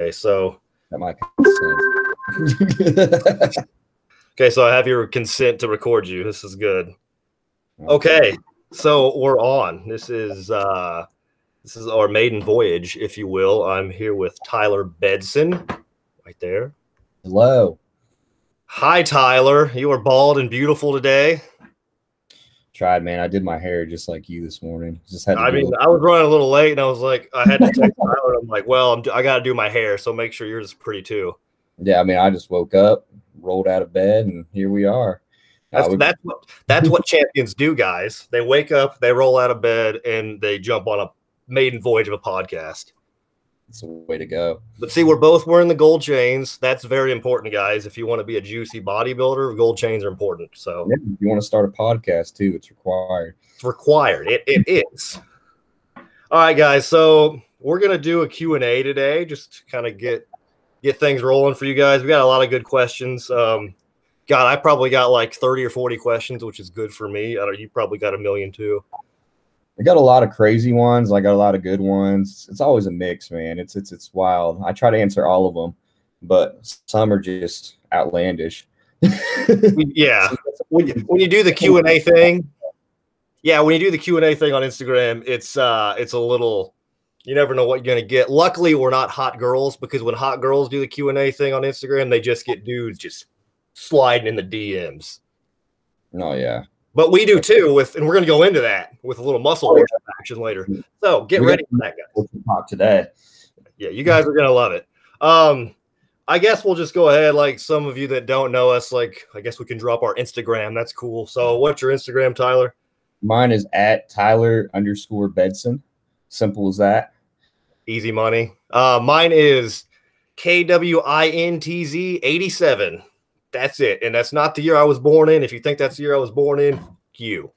Okay, so That might okay, so I have your consent to record you. This is good. Okay, so we're on. This is uh this is our maiden voyage, if you will. I'm here with Tyler Bedson, right there. Hello. Hi, Tyler. You are bald and beautiful today. Tried, man. I did my hair just like you this morning. Just had to I mean, it. I was running a little late, and I was like, I had to text Tyler. I'm like, well, I'm, I got to do my hair, so make sure yours is pretty too. Yeah, I mean, I just woke up, rolled out of bed, and here we are. That's would- that's what that's what champions do, guys. They wake up, they roll out of bed, and they jump on a maiden voyage of a podcast. It's a way to go. But see, we're both wearing the gold chains. That's very important, guys. If you want to be a juicy bodybuilder, gold chains are important. So Yeah, if you want to start a podcast too, it's required. it's required. It, it is. All right, guys. So we're gonna do a Q and A today, just to kind of get get things rolling for you guys. We got a lot of good questions. Um, God, I probably got like thirty or forty questions, which is good for me. I don't. You probably got a million too. I got a lot of crazy ones. I got a lot of good ones. It's always a mix, man. It's it's it's wild. I try to answer all of them, but some are just outlandish. yeah when you, when you do the Q and A thing, yeah, when you do the Q and A thing on Instagram, it's uh, it's a little. You never know what you're gonna get. Luckily, we're not hot girls because when hot girls do the Q and A thing on Instagram, they just get dudes just sliding in the DMs. Oh yeah. But we do too with, and we're gonna go into that with a little muscle worship action later. So get We ready for that, guys. Talk today? Yeah, you guys are gonna love it. Um, I guess we'll just go ahead. Like some of you that don't know us, like I guess we can drop our Instagram. That's cool. So, what's your Instagram, Tyler? Mine is at Tyler underscore Bedson. Simple as that. Easy money. Uh, mine is KWINTZ 87. That's it. And that's not the year I was born in. If you think that's the year I was born in, you.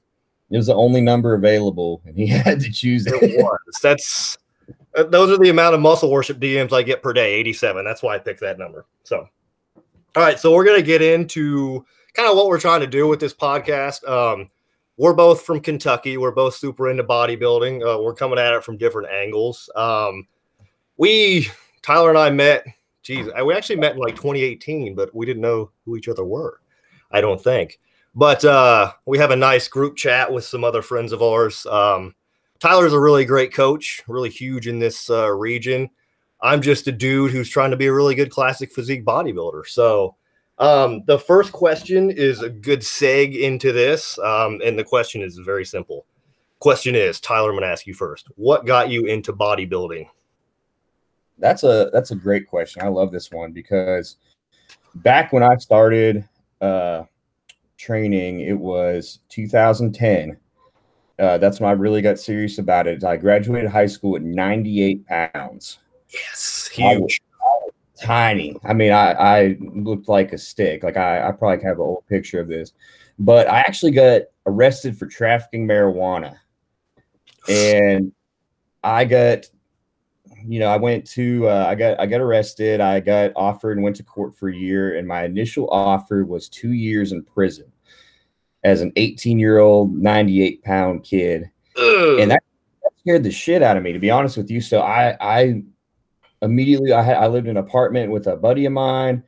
It was the only number available, and he had to choose it. It was. That's uh, those are the amount of muscle worship DMs I get per day, 87. That's why I picked that number. So, all right. So we're gonna get into kind of what we're trying to do with this podcast. Um, we're both from Kentucky. We're both super into bodybuilding. Uh, we're coming at it from different angles. Um, we Tyler and I met. Geez, I- we actually met in like 2018, but we didn't know who each other were. I don't think. But uh, we have a nice group chat with some other friends of ours. Um, Tyler's a really great coach, really huge in this uh, region. I'm just a dude who's trying to be a really good classic physique bodybuilder. So, um, the first question is a good seg into this. Um, and the question is very simple. Question is, Tyler, I'm going to ask you first. What got you into bodybuilding? That's a that's a great question. I love this one because back when I started uh, training, it was 2010. Uh, that's when I really got serious about it. I graduated high school at 98 pounds, Yes, I huge. tiny. I mean, I, I looked like a stick. Like I, I probably have an old picture of this, but I actually got arrested for trafficking marijuana, and I got you know, I went to uh, I got I got arrested. I got offered and went to court for a year, and my initial offer was two years in prison as an 18 year old, 98 pound kid, Ugh. and that, that scared the shit out of me, to be honest with you. So I I immediately I had I lived in an apartment with a buddy of mine,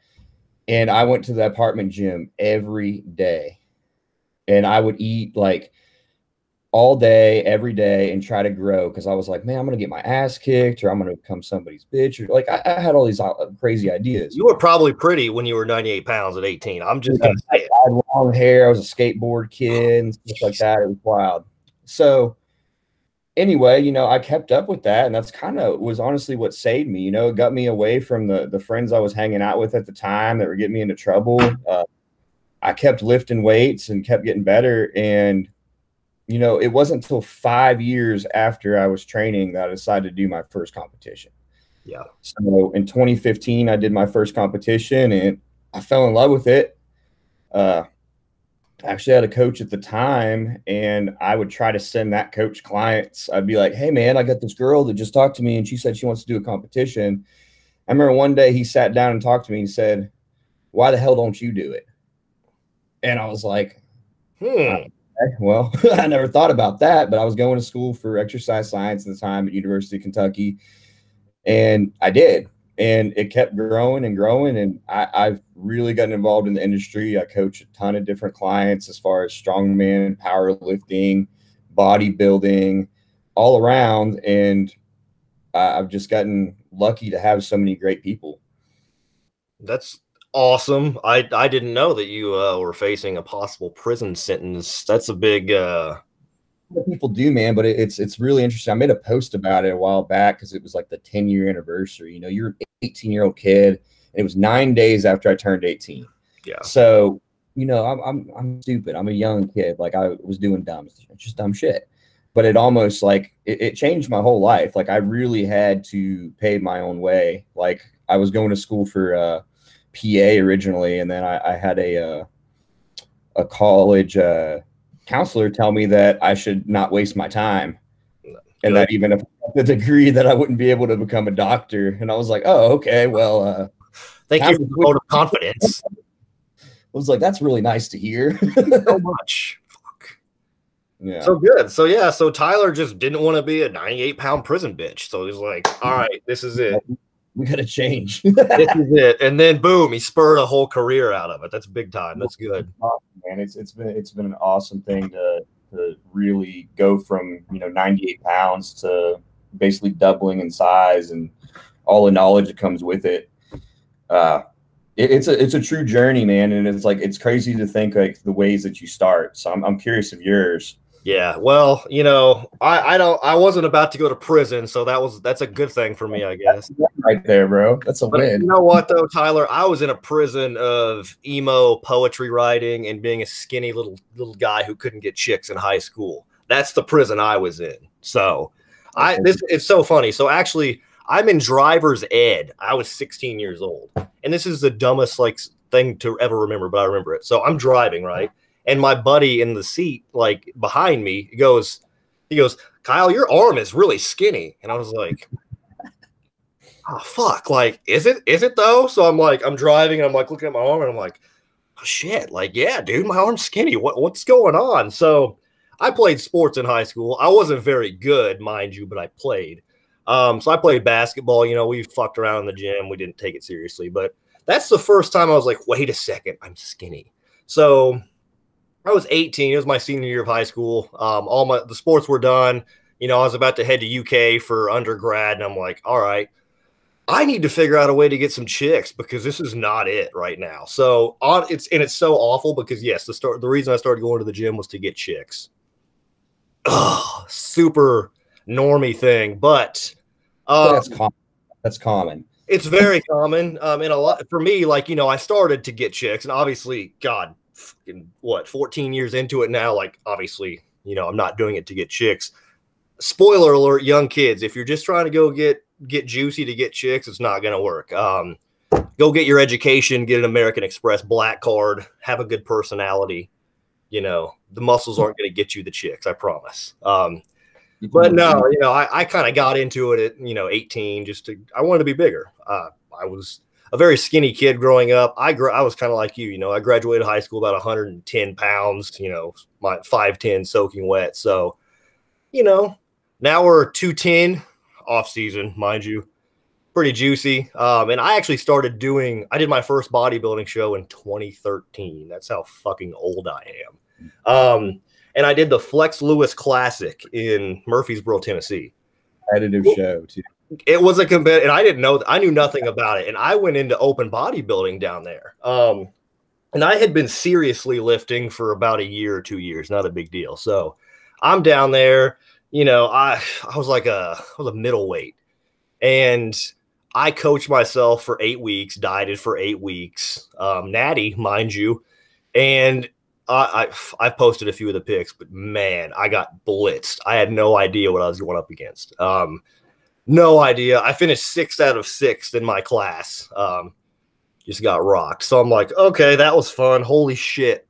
and I went to the apartment gym every day, and I would eat like all day, every day, and try to grow because I was like, man, I'm gonna get my ass kicked, or I'm gonna become somebody's bitch, or like I, I had all these uh, crazy ideas. you were probably pretty when you were 98 pounds at 18. I'm just say it. I had long hair. I was a skateboard kid and stuff like that. It was wild. So anyway, you know, I kept up with that, and that's kind of was honestly what saved me. You know, it got me away from the the friends I was hanging out with at the time that were getting me into trouble. Uh, I kept lifting weights and kept getting better, and you know, it wasn't until five years after I was training that I decided to do my first competition. Yeah. So in 2015, I did my first competition, and I fell in love with it. Uh, I actually had a coach at the time, and I would try to send that coach clients. I'd be like, "Hey, man, I got this girl that just talked to me, and she said she wants to do a competition." I remember one day he sat down and talked to me and said, "Why the hell don't you do it?" And I was like, Hmm. "Okay, "Well, I never thought about that, but I was going to school for exercise science at the time at University of Kentucky, and I did." and it kept growing and growing. And I, I've really gotten involved in the industry. I coach a ton of different clients as far as strongman, powerlifting, bodybuilding, all around. And I've just gotten lucky to have so many great people. That's awesome. I I didn't know that you uh, were facing a possible prison sentence. That's a big. Uh... People do, man, but it, it's it's really interesting. I made a post about it a while back because it was like the 10 year anniversary. You know, you're an 18 year old kid, and it was nine days after I turned 18. Yeah. So you know, I'm I'm I'm stupid. I'm a young kid. Like I was doing dumb, just dumb shit. But it almost like it, it changed my whole life. Like I really had to pay my own way. Like I was going to school for uh, PA originally, and then I, I had a uh, a college uh, counselor tell me that I should not waste my time, and that even if the degree that I wouldn't be able to become a doctor. And I was like, oh, okay, well, uh, thank you for the vote of confidence. I was like, that's really nice to hear. so much. Fuck. Yeah. So good. So yeah. So Tyler just didn't want to be a 98 pound prison bitch. So he's like, all right, this is it we got to change. this is it. And then boom, he spurred a whole career out of it. That's big time. That's good. Man, it's it's been it's been an awesome thing to to really go from you know 98 pounds to basically doubling in size and all the knowledge that comes with it. Uh, it, it's a it's a true journey, man, and it's like it's crazy to think like the ways that you start. So I'm I'm curious of yours. Yeah, well, you know, I, I don't I wasn't about to go to prison, so that was that's a good thing for me, I guess. Right there, bro. That's a but win. You know what though, Tyler? I was in a prison of emo poetry writing and being a skinny little little guy who couldn't get chicks in high school. That's the prison I was in. So I this it's so funny. So actually I'm in driver's ed. I was 16 years old. And this is the dumbest like thing to ever remember, but I remember it. So I'm driving, right? And my buddy in the seat, like behind me, goes, he goes, Kyle, your arm is really skinny. And I was like, oh fuck, like, is it is it though? So I'm like, I'm driving and I'm like looking at my arm and I'm like, oh shit, like, yeah, dude, my arm's skinny. What what's going on? So I played sports in high school. I wasn't very good, mind you, but I played. Um, so I played basketball. You know, we fucked around in the gym. We didn't take it seriously, but that's the first time I was like, wait a second, I'm skinny. So I was 18. It was my senior year of high school. Um, all my the sports were done. You know, I was about to head to UK for undergrad, and I'm like, all right, I need to figure out a way to get some chicks because this is not it right now. So on it's and it's so awful because yes, the start the reason I started going to the gym was to get chicks. Ugh, super normie thing, but um, that's common. That's common. It's very common. Um, and a lot for me, like you know, I started to get chicks, and obviously, God, what 14 years into it now like obviously you know i'm not doing it to get chicks spoiler alert young kids if you're just trying to go get get juicy to get chicks it's not going to work. Um, go get your education get an american express black card have a good personality. You know the muscles aren't going to get you the chicks i promise. Um, but no you know i, I kind of got into it at you know 18 just to i wanted to be bigger. Uh, i was a very skinny kid growing up. I grew, I was kind of like you, you know, I graduated high school about 110 pounds, you know, my 5'10 soaking wet. So, you know, now we're 210 off season, mind you, pretty juicy. Um, and I actually started doing, I did my first bodybuilding show in 2013. That's how fucking old I am. Um, and I did the Flex Lewis Classic in Murfreesboro, Tennessee. Competitive show too it was a competitive, and I didn't know, I knew nothing about it. And I went into open bodybuilding down there. Um, and I had been seriously lifting for about a year or two years, not a big deal. So I'm down there, you know, I, I was like a, I was a middleweight and I coached myself for eight weeks, dieted for eight weeks, um, natty, mind you. And I, I, I posted a few of the pics, but man, I got blitzed. I had no idea what I was going up against. Um, no idea. I finished sixth out of sixth in my class. Um, just got rocked. So I'm like, okay, that was fun. Holy shit.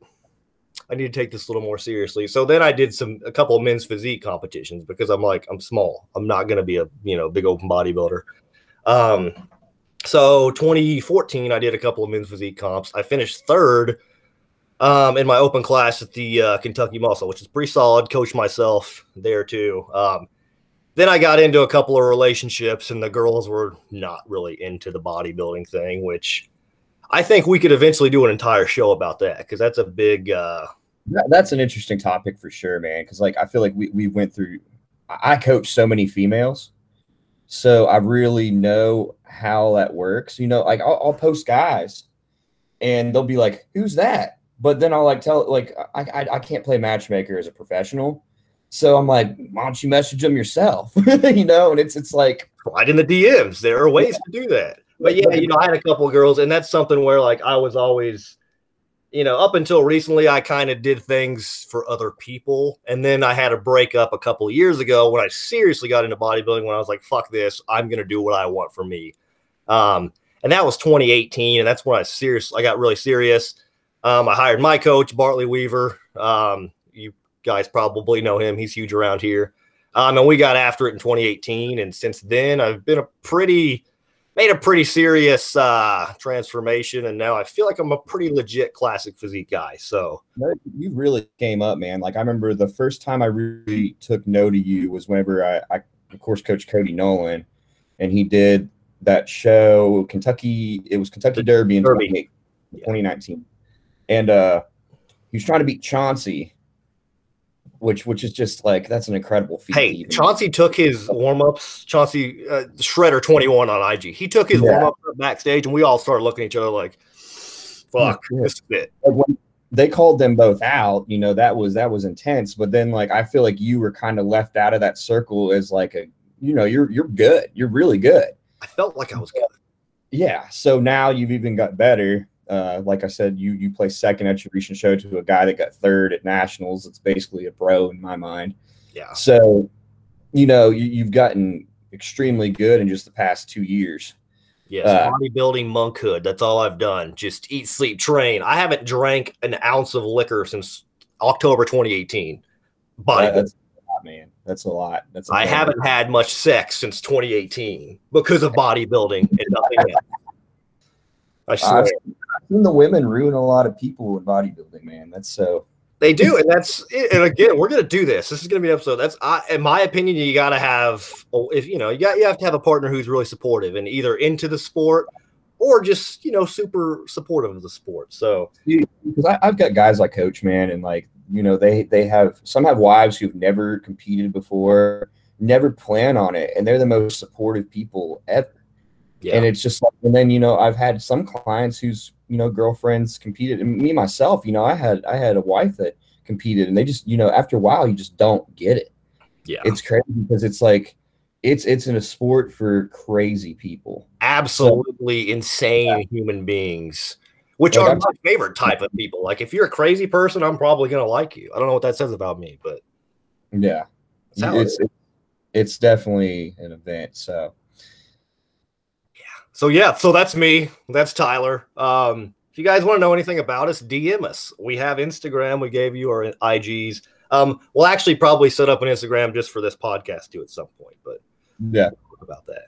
I need to take this a little more seriously. So then I did some a couple of men's physique competitions because I'm like, I'm small. I'm not gonna be a you know big open bodybuilder. Um, so 2014, I did a couple of men's physique comps. I finished third um, in my open class at the uh, Kentucky Muscle, which is pretty solid. Coach myself there too. Um, then I got into a couple of relationships, and the girls were not really into the bodybuilding thing, which I think we could eventually do an entire show about that because that's a big. Uh, that's an interesting topic for sure, man. Because like I feel like we we went through. I coach so many females, so I really know how that works. You know, like I'll, I'll post guys, and they'll be like, "Who's that?" But then I'll like tell like I, I I can't play matchmaker as a professional, so I'm like, why don't you message them yourself? you know, and it's it's like right in the DMs. There are ways to do that. But yeah, you know, I had a couple girls, and that's something where like I was always, you know, up until recently, I kind of did things for other people, and then I had a breakup a couple of years ago when I seriously got into bodybuilding. When I was like, "Fuck this! I'm gonna do what I want for me." Um, and that was 2018, and that's when I seriously, I got really serious. Um, I hired my coach, Bartley Weaver. Um, you guys probably know him; he's huge around here. Um, and we got after it in 2018, and since then, I've been a pretty made a pretty serious uh, transformation, and now I feel like I'm a pretty legit classic physique guy. So you really came up, man. Like I remember the first time I really took note of you was whenever I, I of course, Coach Cody Nolan, and he did that show Kentucky. It was Kentucky Derby in Derby. 2019, and uh, he was trying to beat Chauncey which which is just like that's an incredible feat. Hey, Chauncey took his warm ups. Chauncey uh, Shredder twenty one on IG. He took his yeah. warm up backstage, and we all started looking at each other like, "Fuck, yeah. this is it." Like they called them both out, you know that was that was intense. But then, like, I feel like you were kind of left out of that circle as like a, you know, you're you're good. You're really good. I felt like I was good. Yeah. So now you've even got better uh, like I said, you you play second at your recent show to a guy that got third at nationals. It's basically a bro in my mind. Yeah. So, you know, you, you've gotten extremely good in just the past two years. Yes, uh, bodybuilding monkhood. That's all I've done. Just eat, sleep, train. I haven't drank an ounce of liquor since October 2018. But that's a lot, man. That's a lot. That's. A I haven't had much sex since 2018 because of bodybuilding and nothing else. I swear. I've seen the women ruin a lot of people in bodybuilding, man. That's so. They do, and that's and again, we're gonna do this. This is gonna be an episode. That's I, in my opinion, you gotta have oh, if you know you got you have to have a partner who's really supportive and either into the sport or just you know super supportive of the sport. So because I've got guys like Coach Man, and like you know they they have some have wives who've never competed before, never plan on it, and they're the most supportive people ever. Yeah. And it's just like, and then you know, I've had some clients whose you know girlfriends competed, and me myself, you know, I had I had a wife that competed, and they just you know after a while you just don't get it. Yeah, it's crazy because it's like it's it's in a sport for crazy people, absolutely so, insane yeah. human beings, which like, are I'm, my favorite type of people. Like if you're a crazy person, I'm probably gonna like you. I don't know what that says about me, but yeah, it's it's, it's definitely an event. So so yeah, so that's me. That's Tyler. Um, if you guys want to know anything about us, DM us. We have Instagram. We gave you our IGs. Um, we'll actually probably set up an Instagram just for this podcast too at some point, but yeah, we'll about that.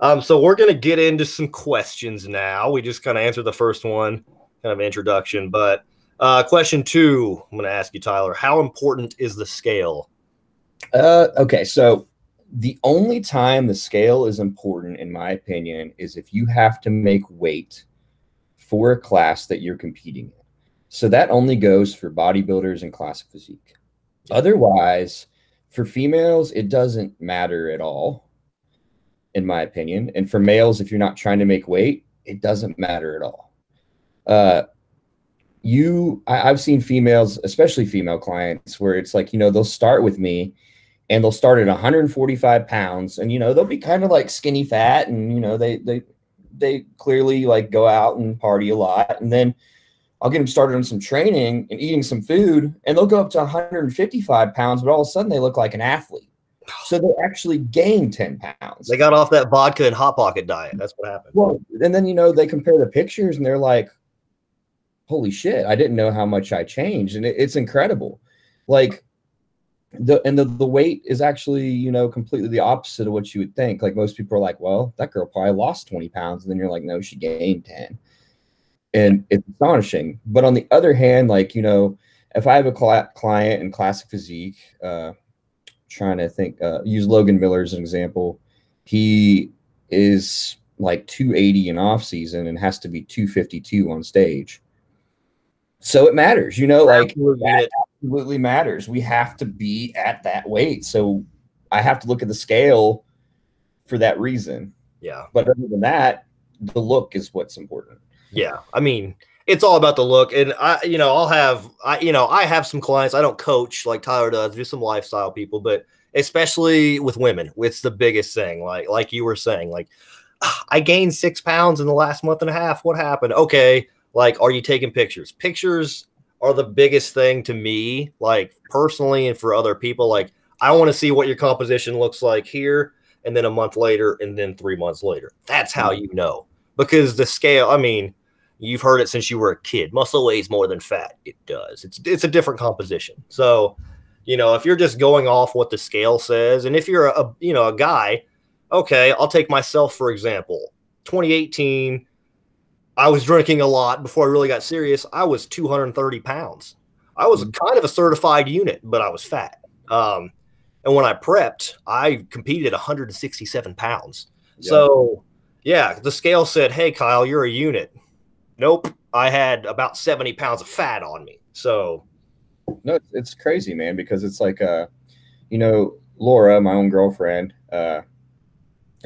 Um, so we're gonna get into some questions now. We just kind of answered the first one, kind of introduction, but uh, question two, I'm gonna ask you, Tyler. How important is the scale? Uh, okay, so the only time the scale is important, in my opinion, is if you have to make weight for a class that you're competing in. So that only goes for bodybuilders and classic physique. Otherwise, for females, it doesn't matter at all, in my opinion. And for males, if you're not trying to make weight, it doesn't matter at all. Uh, you, I, I've seen females, especially female clients, where it's like, you know, they'll start with me and they'll start at 145 pounds. And you know they'll be kind of like skinny fat and you know they they they clearly like go out and party a lot. And then i'll get them started on some training and eating some food and they'll go up to 155 pounds but all of a sudden they look like an athlete. So they actually gain 10 pounds. They got off that vodka and hot pocket diet. That's what happened. Well and then you know they compare the pictures and they're like holy shit i didn't know how much i changed. And it, it's incredible. Like the and the, the weight is actually you know completely the opposite of what you would think like most people are like well that girl probably lost 20 pounds and then you're like no she gained 10 and it's astonishing but on the other hand like you know if i have a cl- client in classic physique uh trying to think. Uh, use Logan Miller as an example. He is like 280 in off season and has to be 252 on stage. So it matters, you know, like that absolutely matters. We have to be at that weight. So I have to look at the scale for that reason. Yeah. But other than that, the look is what's important. Yeah. I mean, it's all about the look. And I, you know, I'll have, I, you know, I have some clients. I don't coach like Tyler does, do some lifestyle people, but especially with women, it's the biggest thing. Like, like you were saying, like, ah, I gained six pounds in the last month and a half. What happened? Okay. Like, are you taking pictures? Pictures are the biggest thing to me, like personally and for other people. Like, I want to see what your composition looks like here, and then a month later, and then three months later. That's how mm-hmm. you know because the scale. I mean, you've heard it since you were a kid. Muscle weighs more than fat. It does. It's it's a different composition. So, you know, if you're just going off what the scale says, and if you're a, a you know a guy okay, I'll take myself for example. 2018, I was drinking a lot before I really got serious. I was 230 pounds. I was mm-hmm. kind of a certified unit, but I was fat. Um, and when I prepped, I competed at 167 pounds. Yeah. So, yeah, the scale said, "Hey, Kyle, you're a unit." Nope, I had about 70 pounds of fat on me. So, no, it's, it's crazy, man, because it's like, uh, you know, Laura, my own girlfriend, uh,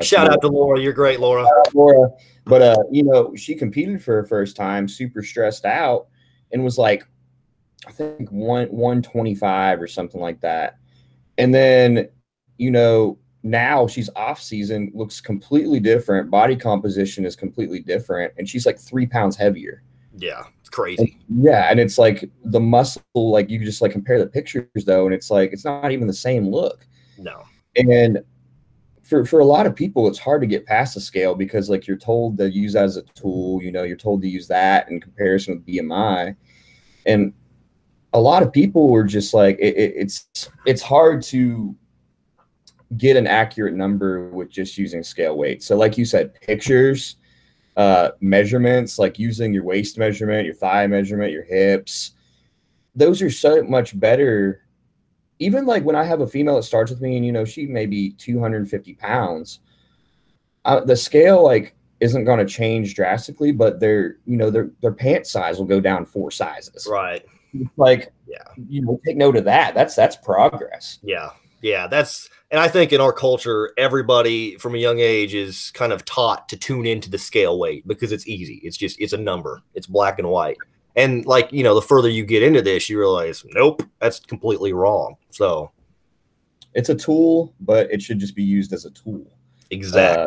Shout out to Laura. You're great, Laura. Uh, Laura. But uh, you know, she competed for her first time, super stressed out, and was like, I think one one twenty five or something like that. And then, you know, now she's off season, looks completely different. Body composition is completely different, and she's like three pounds heavier. Yeah, it's crazy. And, yeah, and it's like the muscle, like you just like compare the pictures though, and it's like it's not even the same look. No. And for for a lot of people it's hard to get past the scale because like you're told to use that as a tool you know you're told to use that in comparison with bmi and a lot of people were just like it, it, it's it's hard to get an accurate number with just using scale weight. So like you said pictures uh measurements like using your waist measurement your thigh measurement your hips those are so much better even like when I have a female that starts with me and you know she may be 250 pounds, uh, the scale like isn't going to change drastically, but their you know their their pant size will go down four sizes. Right. Like yeah, you know, take note of that. That's that's progress. Yeah, yeah, that's and I think in our culture, everybody from a young age is kind of taught to tune into the scale weight because it's easy. It's just it's a number. It's black and white. And like, you know, the further you get into this, you realize, nope, that's completely wrong. So it's a tool, but it should just be used as a tool. Exactly. Uh,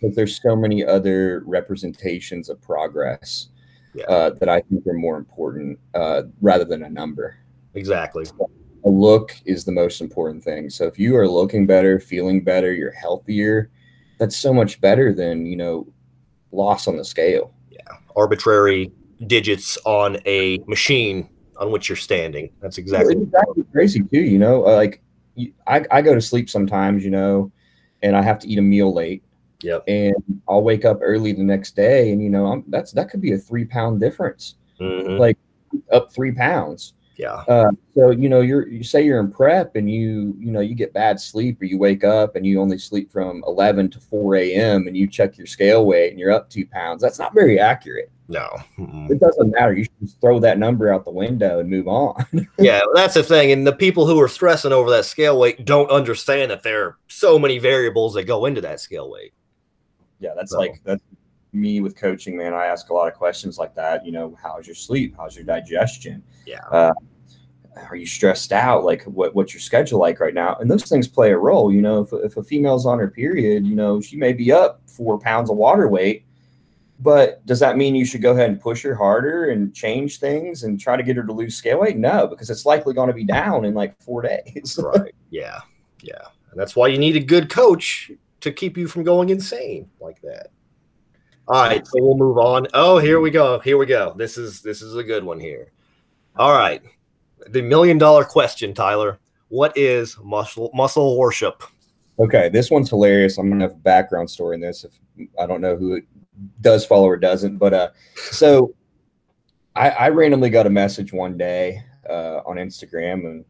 because there's so many other representations of progress yeah. uh, that I think are more important uh, rather than a number. Exactly. So a look is the most important thing. So if you are looking better, feeling better, you're healthier, that's so much better than, you know, loss on the scale. Yeah. Arbitrary digits on a machine on which you're standing. That's exactly, it's exactly crazy too. You know, uh, like I, I go to sleep sometimes, you know, and I have to eat a meal late. Yep. And I'll wake up early the next day, and you know, I'm, that's that could be a three pound difference, mm-hmm. like up three pounds. Yeah. Uh, so you know, you're you say you're in prep, and you you know you get bad sleep, or you wake up and you only sleep from 11 to 4 a.m. and you check your scale weight and you're up two pounds. That's not very accurate. No, Mm-mm. it doesn't matter. You should just throw that number out the window and move on. yeah, that's the thing. And the people who are stressing over that scale weight don't understand that there are so many variables that go into that scale weight. Yeah, that's so. like that's me with coaching, man. I ask a lot of questions like that. You know, how's your sleep? How's your digestion? Yeah. Uh, are you stressed out? Like, what what's your schedule like right now? And those things play a role. You know, if, if a female's on her period, you know, she may be up four pounds of water weight but does that mean you should go ahead and push her harder and change things and try to get her to lose scale weight? No, because it's likely going to be down in like four days. right. Yeah. Yeah. And that's why you need a good coach to keep you from going insane like that. All right, so we'll move on. Oh, here we go. Here we go. This is this is a good one here. All right. The million dollar question, Tyler. What is muscle muscle worship? Okay, this one's hilarious. I'm gonna have a background story in this. If I don't know who it does follow or doesn't. But uh, so I, I randomly got a message one day uh, on Instagram, and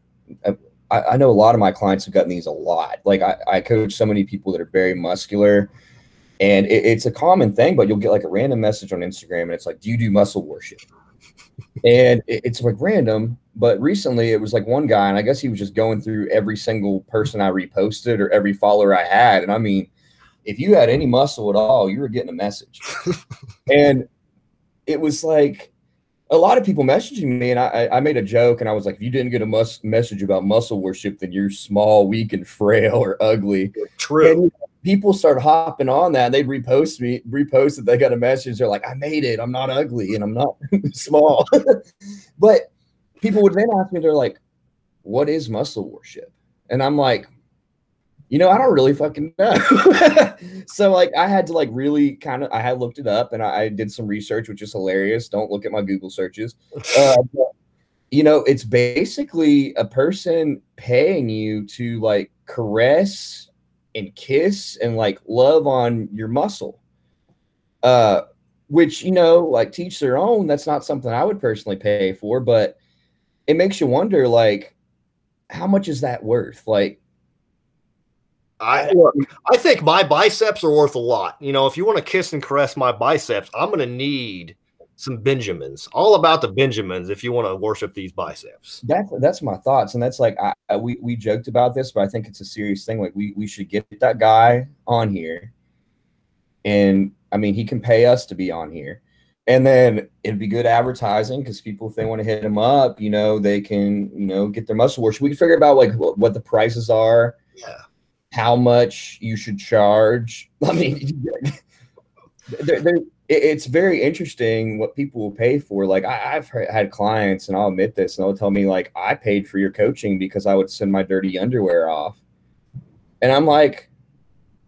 uh, I, I, know a lot of my clients have gotten these a lot. Like I, I coach so many people that are very muscular, and it, it's a common thing. But you'll get like a random message on Instagram, and it's like, "Do you do muscle worship?" and it, it's like random. But recently, it was like one guy, and I guess he was just going through every single person I reposted or every follower I had, and I mean, if you had any muscle at all, you were getting a message, and it was like a lot of people messaging me, and I, I made a joke, and I was like, if you didn't get a mus- message about muscle worship, then you're small, weak, and frail or ugly. True. And people start hopping on that. They'd repost me, repost that they got a message. They're like, I made it. I'm not ugly, and I'm not small. but people would then ask me, they're like, what is muscle worship? And I'm like, you know, I don't really fucking know. so like I had to like really kind of I had looked it up and I, I, did some research, which is hilarious. Don't look at my Google searches. Uh, but, you know, it's basically a person paying you to like caress and kiss and like love on your muscle. Uh which, you know, like teach their own. That's not something I would personally pay for, but it makes you wonder like how much is that worth? Like I look, I think my biceps are worth a lot. You know, if you want to kiss and caress my biceps, I'm going to need some Benjamins. All about the Benjamins if you want to worship these biceps. That's that's my thoughts, and that's like I, I, we we joked about this, but I think it's a serious thing. Like we we should get that guy on here, and I mean he can pay us to be on here, and then it'd be good advertising because people if they want to hit him up, you know, they can you know get their muscle worship. We can figure out like what, what the prices are. Yeah how much you should charge. I mean, they're, they're, it's very interesting what people will pay for. Like I, have had clients, and I'll admit this, and they'll tell me like I paid for your coaching because I would send my dirty underwear off, and I'm like,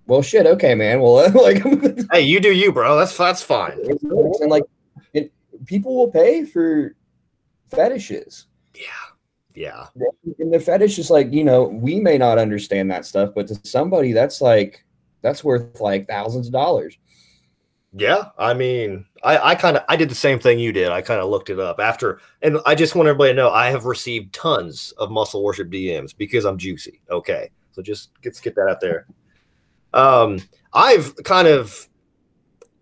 well, shit, okay, man. Well, like, hey, you do you, bro. That's that's fine. And like, it, people will pay for fetishes. Yeah. Yeah. And the fetish is like, you know, we may not understand that stuff, but to somebody that's like that's worth like thousands of dollars. Yeah, I mean, I, I kind of I did the same thing you did. I kind of looked it up after, and I just want everybody to know I have received tons of muscle worship DMs because I'm juicy. Okay, so just get get that out there. Um, I've kind of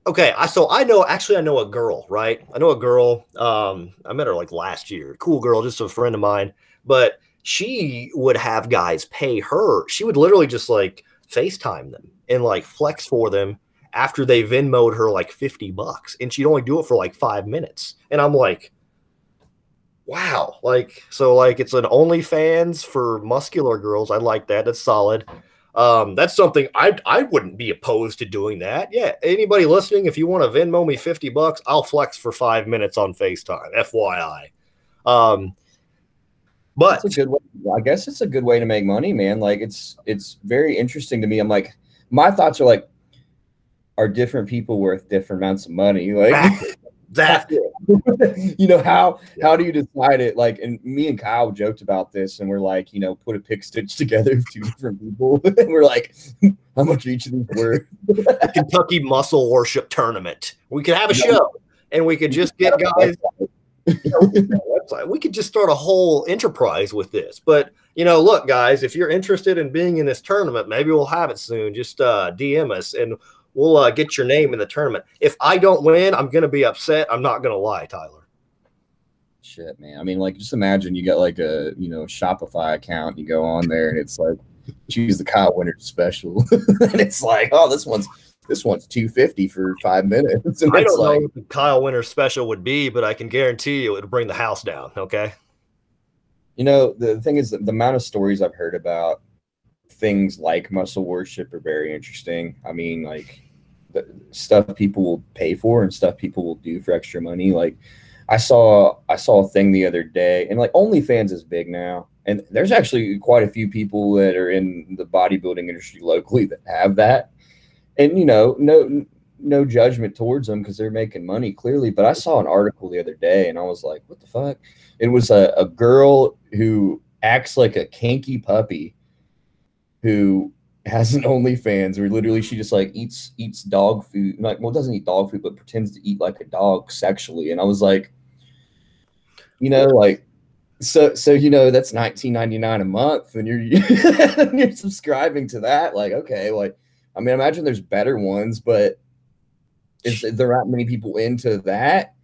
okay. I so I know actually I know a girl, right? I know a girl. Um, I met her like last year. Cool girl, just a friend of mine but she would have guys pay her. She would literally just like FaceTime them and like flex for them after they Venmoed her like 50 bucks. And she'd only do it for like five minutes. And I'm like, wow. Like, so like it's an OnlyFans for muscular girls. I like that. That's solid. Um, that's something I I wouldn't be opposed to doing that. Yeah, anybody listening, if you want to Venmo me 50 bucks, I'll flex for five minutes on FaceTime, FYI. Um, but it's a good way, I guess it's a good way to make money, man. Like it's it's very interesting to me. I'm like, my thoughts are like, are different people worth different amounts of money? Like that, you know how yeah. how do you decide it? Like, and me and Kyle joked about this, and we're like, you know, put a pick stitch together of two different people, and we're like, how much each of these worth? Kentucky Muscle Worship Tournament. We could have a show, and we could just get guys website. We could just start a whole enterprise with this. But you know, look, guys, if you're interested in being in this tournament, maybe we'll have it soon. Just uh, DM us and we'll uh, get your name in the tournament. If I don't win, I'm gonna be upset. I'm not gonna lie, Tyler. Shit, man. I mean, like, just imagine you got like a you know Shopify account. You go on there and it's like choose the Kyle Winter special, and it's like, oh, this one's this one's 250 for five minutes. And I don't like, know what the Kyle Winter special would be, but I can guarantee you it would bring the house down. Okay. You know, the thing is that the amount of stories I've heard about things like muscle worship are very interesting. I mean, like stuff people will pay for and stuff people will do for extra money. Like I saw I saw a thing the other day, and like OnlyFans is big now. And there's actually quite a few people that are in the bodybuilding industry locally that have that and you know, no no judgment towards them because they're making money clearly. But I saw an article the other day and I was like, what the fuck? It was a, a girl who acts like a kinky puppy who has an OnlyFans where literally she just like eats eats dog food, like well doesn't eat dog food, but pretends to eat like a dog sexually. And I was like, you know, like so so you know that's 19.99 a month and you're you're subscribing to that? Like okay like i mean imagine there's better ones but is there not many people into that?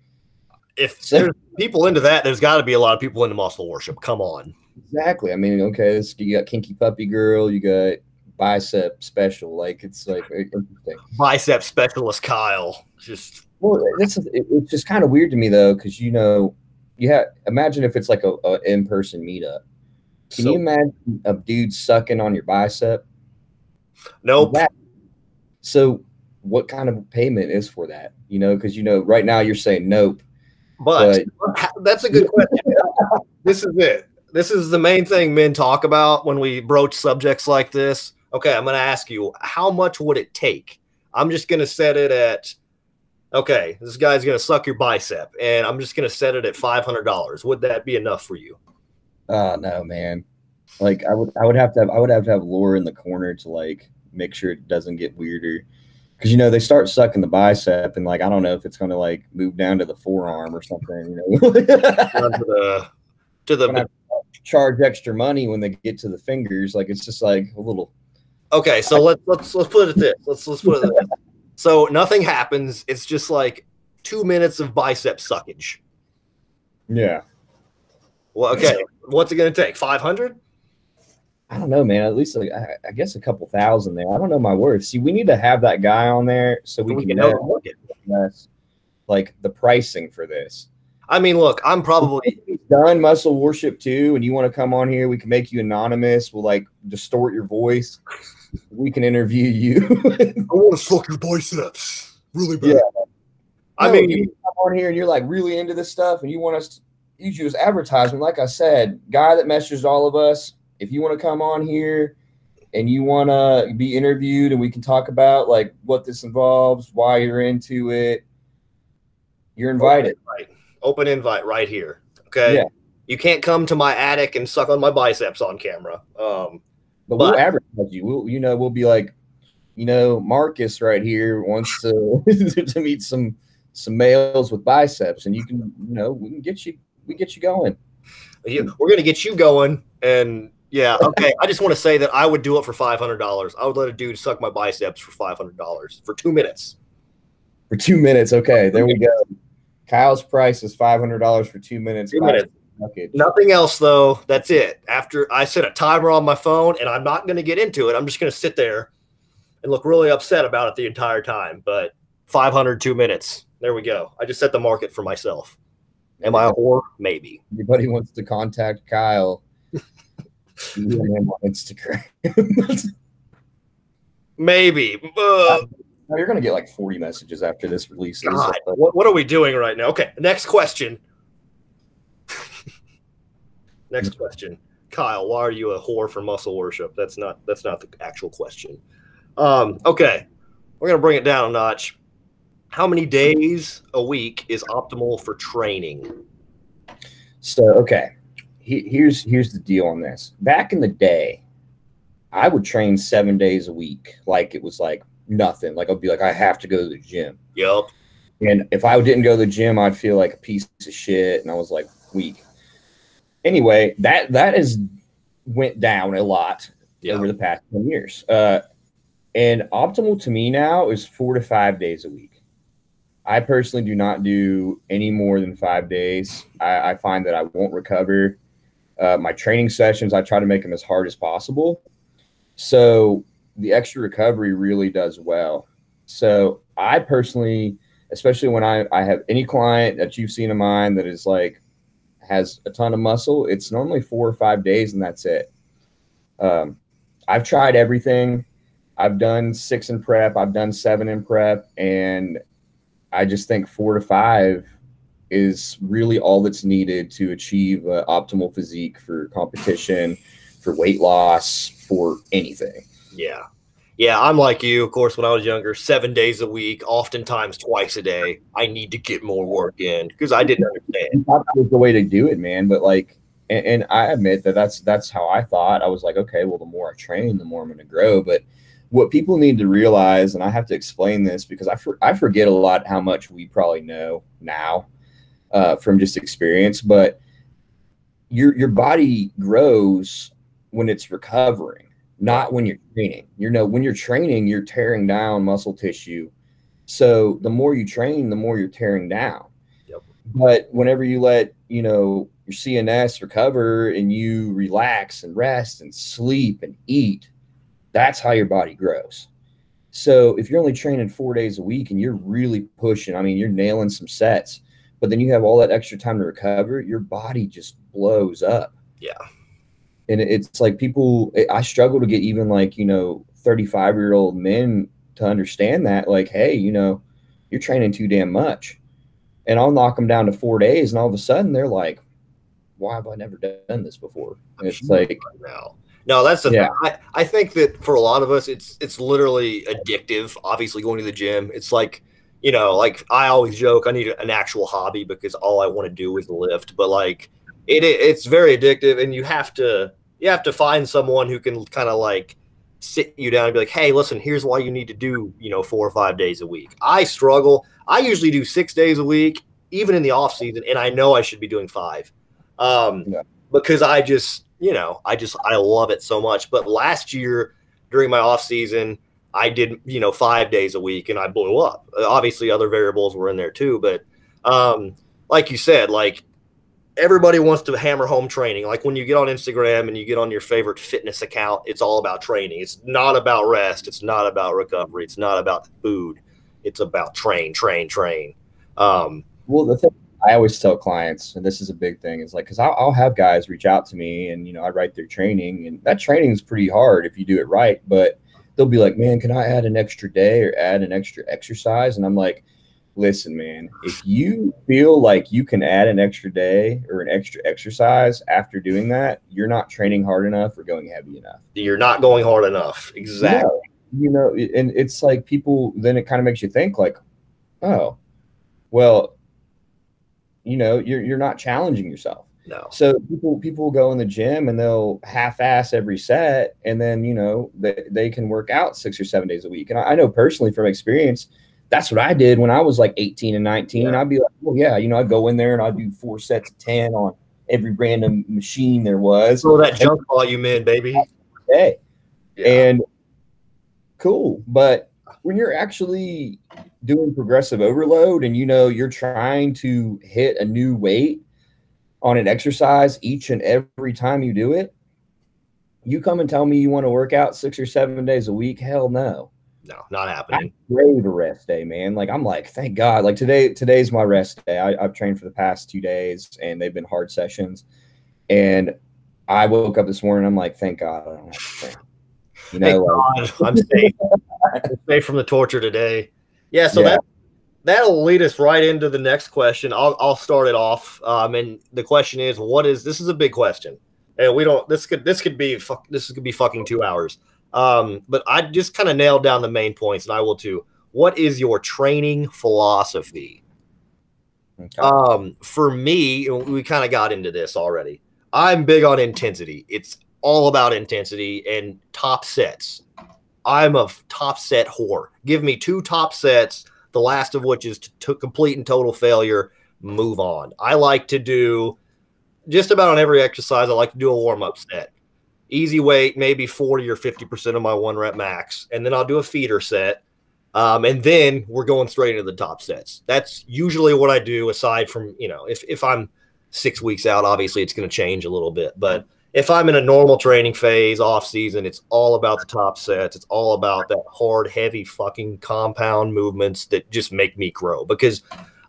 If so, there's people into that there's got to be a lot of people into muscle worship. Come on. Exactly. I mean okay this, you got kinky puppy girl you got bicep special like it's like interesting bicep specialist kyle just well this is it, it's just kind of weird to me though because you know you have imagine if it's like a, a in-person meetup. Can so, you imagine a dude sucking on your bicep? Nope. That, so what kind of payment is for that? You know, because you know, right now you're saying nope. But, but that's a good question. this is it. This is the main thing men talk about when we broach subjects like this. Okay, I'm going to ask you, how much would it take? I'm just going to set it at okay, this guy's going to suck your bicep, and I'm just going to set it at five hundred dollars. Would that be enough for you? Oh no, man. Like I would, I would have to have, I would have to have Laura in the corner to like make sure it doesn't get weirder. Because you know they start sucking the bicep, and like I don't know if it's going to like move down to the forearm or something. You know, to the to the charge extra money when they get to the fingers. Like it's just like a little. Okay, so let's let's let's put it this. Let's let's put it this. So nothing happens. It's just like two minutes of bicep suckage. Yeah. Well, okay. What's it going to take? 500? I don't know, man. At least like, I, I, guess a couple thousand there. I don't know my worth. See, we need to have that guy on there so we, we can know like the pricing for this. I mean, look, I'm probably done muscle worship too, and you want to come on here, we can make you anonymous. We'll like distort your voice we can interview you. I want to suck your biceps really bad. Yeah. I mean, you come on here and you're like really into this stuff, and you want us to use you as advertisement. Like I said, guy that messages all of us. If you want to come on here and you want to be interviewed, and we can talk about like what this involves, why you're into it, you're invited. Open invite, Open invite right here. Okay. Yeah. You can't come to my attic and suck on my biceps on camera. Um, but, but we'll advertise you. We'll, you know, we'll be like, you know, Marcus right here wants to to meet some some males with biceps, and you can, you know, we can get you, we get you going. We're gonna get you going, and yeah, okay. I just want to say that I would do it for five hundred dollars. I would let a dude suck my biceps for five hundred dollars for two minutes. For two minutes, okay. There we go. Kyle's price is five hundred dollars for two minutes. Two minutes. Nothing else though. That's it. After I set a timer on my phone, and I'm not going to get into it. I'm just going to sit there and look really upset about it the entire time. But 502 minutes. There we go. I just set the market for myself. Am I a whore? Maybe. Anybody wants to contact Kyle? on Instagram. Maybe. Uh, you're going to get like 40 messages after this release. God, what, what are we doing right now? Okay, next question. Next question. Kyle, why are you a whore for muscle worship? That's not that's not the actual question. Um, okay. We're gonna bring it down a notch. How many days a week is optimal for training? So okay. He, here's here's the deal on this. Back in the day, I would train seven days a week, like it was like nothing. Like I'd be like, I have to go to the gym. Yep. And if I didn't go to the gym, I'd feel like a piece of shit, and I was like weak anyway, that that has went down a lot yeah. over the past 10 years. Uh, and optimal to me now is four to five days a week. I personally do not do any more than five days. I, I find that I won't recover. Uh, my training sessions, I try to make them as hard as possible. So the extra recovery really does well. So I personally, especially when I, I have any client that you've seen of mine that is like has a ton of muscle, it's normally four or five days and that's it. Um, I've tried everything. I've done six in prep, I've done seven in prep, and I just think four to five is really all that's needed to achieve uh, optimal physique for competition, for weight loss, for anything. Yeah yeah, I'm like you. Of course, when I was younger, seven days a week, oftentimes twice a day. I need to get more work in because I didn't understand. That was the way to do it, man. But like, and, and, I admit that that's that's how I thought. I was like, okay, well, the more I train, the more I'm going to grow. But what people need to realize, and I have to explain this because I for, I forget a lot how much we probably know now uh, from just experience, but your your body grows when it's recovering, not when you're training. You know, when you're training, you're tearing down muscle tissue. So the more you train, the more you're tearing down. Yep. But whenever you let, you know, your CNS recover and you relax and rest and sleep and eat, that's how your body grows. So if you're only training four days a week and you're really pushing, I mean, you're nailing some sets, but then you have all that extra time to recover, your body just blows up. Yeah. And it's like people, I struggle to get even like, you know, 35 year old men to understand that, like, hey, you know, you're training too damn much. And I'll knock them down to four days, and all of a sudden they're like, why have I never done this before? And it's like, no. No, that's the Yeah. I, I think that for a lot of us, it's it's literally addictive. Obviously, going to the gym, it's like you know, like I always joke, I need an actual hobby because all I want to do is lift. But like, it- it's very addictive, and you have to you have to find someone who can kind of like sit you down and be like, hey, listen, here's why you need to do you know four or five days a week. I struggle. I usually do six days a week, even in the off season, and I know I should be doing five. Um, Yeah. because I just, you know, I just I love it so much. But last year during my off season, I did, you know, five days a week and I blew up. Obviously, other variables were in there too, but um, like you said, like everybody wants to hammer home training. Like when you get on Instagram and you get on your favorite fitness account, it's all about training. It's not about rest. It's not about recovery. It's not about food. It's about train, train, train. Um, Well, the thing I always tell clients, and this is a big thing, is like because I'll, I'll have guys reach out to me, and you know I write their training, and that training is pretty hard if you do it right. But they'll be like, "Man, can I add an extra day or add an extra exercise?" And I'm like, "Listen, man, if you feel like you can add an extra day or an extra exercise after doing that, you're not training hard enough or going heavy enough." you're not going hard enough. Exactly. Yeah, you know, and it's like people then it kind of makes you think like, oh, well, you know, you're you're not challenging yourself. No. So people people will go in the gym and they'll half-ass every set, and then you know they, they can work out six or seven days a week. And I, I know personally from experience, that's what I did when I was like 18 and 19. Yeah. I'd be like, well, yeah, you know, I'd go in there and I'd do four sets of 10 on every random machine there was. Throw that junk volume in, baby. Hey, Yeah. and cool but when you're actually doing progressive overload and you know you're trying to hit a new weight on an exercise each and every time you do it you come and tell me you want to work out six or seven days a week hell no no, not happening. brave a rest day man like i'm like thank god like today today's my rest day I, i've trained for the past two days and they've been hard sessions and i woke up this morning i'm like thank god i don't have to train you know like, God, I'm safe. I'm safe from the torture today. Yeah, so Yeah. that that'll lead us right into the next question. I'll I'll start it off. Um, and the question is, what is this? Is a big question, and we don't. This could this could be fuck. This could be fucking two hours. Um, but I just kind of nailed down the main points, and I will too. What is your training philosophy? okay. Um, for me, we kind of got into this already. I'm big on intensity. It's all about intensity and top sets. I'm a top set whore. Give me two top sets, the last of which is to, to complete and total failure. Move on. I like to do just about on every exercise. I like to do a warm up set, easy weight, maybe 40 or 50% of my one rep max. And then I'll do a feeder set. Um, and then we're going straight into the top sets. That's usually what I do, aside from, you know, if, if I'm six weeks out, obviously it's going to change a little bit. But if I'm in a normal training phase, off season, it's all about the top sets. It's all about that hard, heavy fucking compound movements that just make me grow. Because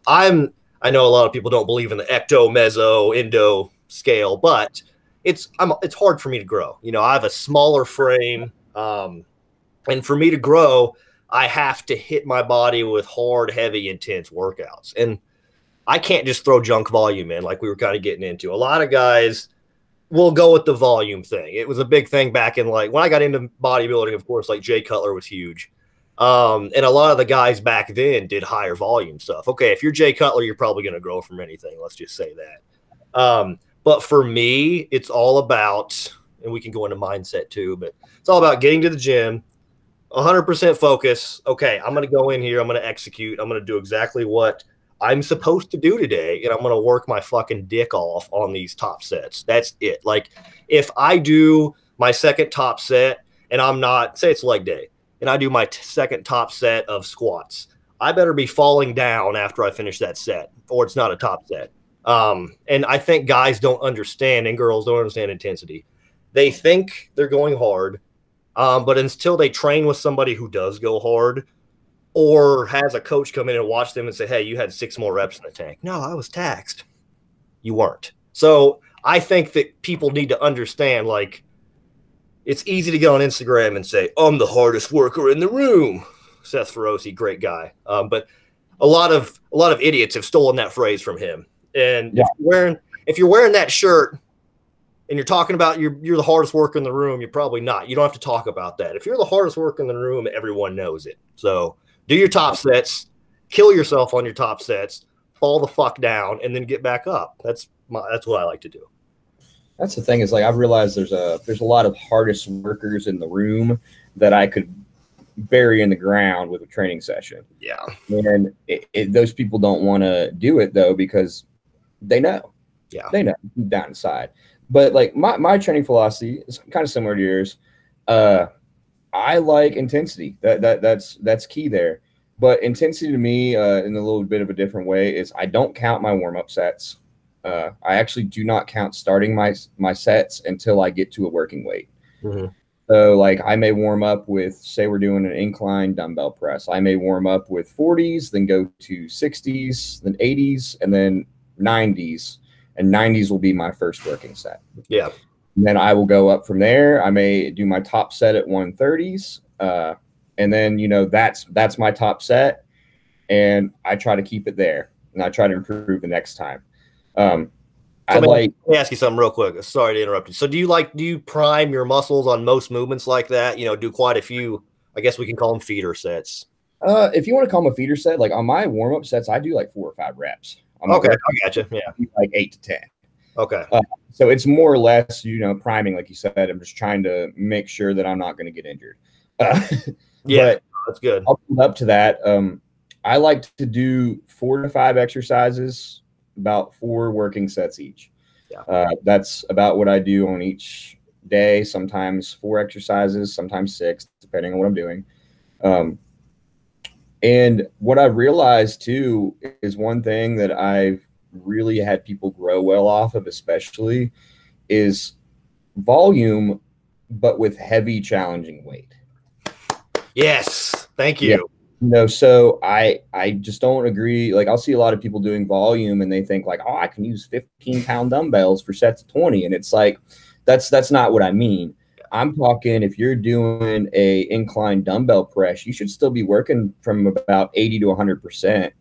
I'm, I know a lot of people don't believe in the ecto, meso, endo scale, but it's I'm it's hard for me to grow. You know, I have a smaller frame, um, and for me to grow, I have to hit my body with hard, heavy, intense workouts. And I can't just throw junk volume in like we were kind of getting into. A lot of guys will go with the volume thing. It was a big thing back in like when I got into bodybuilding, of course, like Jay Cutler was huge. Um, and a lot of the guys back then did higher volume stuff. Okay, if you're Jay Cutler, you're probably going to grow from anything. Let's just say that. Um, but for me, it's all about, and we can go into mindset too, but it's all about getting to the gym, 100% focus. Okay, I'm going to go in here. I'm going to execute. I'm going to do exactly what I'm supposed to do today, and I'm going to work my fucking dick off on these top sets. That's it. Like, if I do my second top set and I'm not, say it's leg day, and I do my t- second top set of squats, I better be falling down after I finish that set, or it's not a top set. Um, and I think guys don't understand, and girls don't understand intensity. They think they're going hard, um, but until they train with somebody who does go hard, or has a coach come in and watch them and say, "Hey, you had six more reps in the tank." No, I was taxed. You weren't. So I think that people need to understand, like, it's easy to get on Instagram and say, "I'm the hardest worker in the room." Seth Feroce, great guy, um, but a lot of a lot of idiots have stolen that phrase from him. And yeah. if you're wearing if you're wearing that shirt and you're talking about you're you're the hardest worker in the room, you're probably not. You don't have to talk about that. If you're the hardest worker in the room, everyone knows it. So do your top sets, kill yourself on your top sets, fall the fuck down, and then get back up. That's my that's what I like to do. That's the thing is like I've realized there's a there's a lot of hardest workers in the room that I could bury in the ground with a training session. Yeah, and it, it, those people don't want to do it though because they know. Yeah. They know down inside. But like my, my training philosophy is kind of similar to yours. Uh I like intensity. That that that's that's key there. But intensity to me, uh, in a little bit of a different way, is I don't count my warm up sets. Uh, I actually do not count starting my my sets until I get to a working weight. Mm-hmm. So, like, I may warm up with, say, we're doing an incline dumbbell press. I may warm up with 40s, then go to 60s, then 80s, and then 90s, and 90s will be my first working set. Yeah. And then I will go up from there. I may do my top set at 130s. Uh, and then, you know, that's that's my top set. And I try to keep it there. And I try to improve the next time. Um, I like let me ask you something real quick. Sorry to interrupt you. So do you like do you prime your muscles on most movements like that? You know, do quite a few, I guess we can call them feeder sets. Uh, if you want to call them a feeder set, like on my warm up sets, I do like four or five reps. Okay, I gotcha. Yeah, like eight to ten. Okay. Uh, so it's more or less, you know, priming, like you said. I'm just trying to make sure that I'm not going to get injured. Uh, yeah, that's good. Up to that, um, I like to do four to five exercises, about four working sets each. Yeah. Uh, that's about what I do on each day. Sometimes four exercises, sometimes six, depending on what I'm doing. Um, and what I've realized too is one thing that I've really had people grow well off of, especially, is volume, but with heavy, challenging weight. Yes, thank you. Yeah. No, so I I just don't agree. Like I'll see a lot of people doing volume and they think like, oh, I can use 15 pound dumbbells for sets of 20. And it's like, that's that's not what I mean. I'm talking if you're doing a incline dumbbell press, you should still be working from about 80 to 100 percent,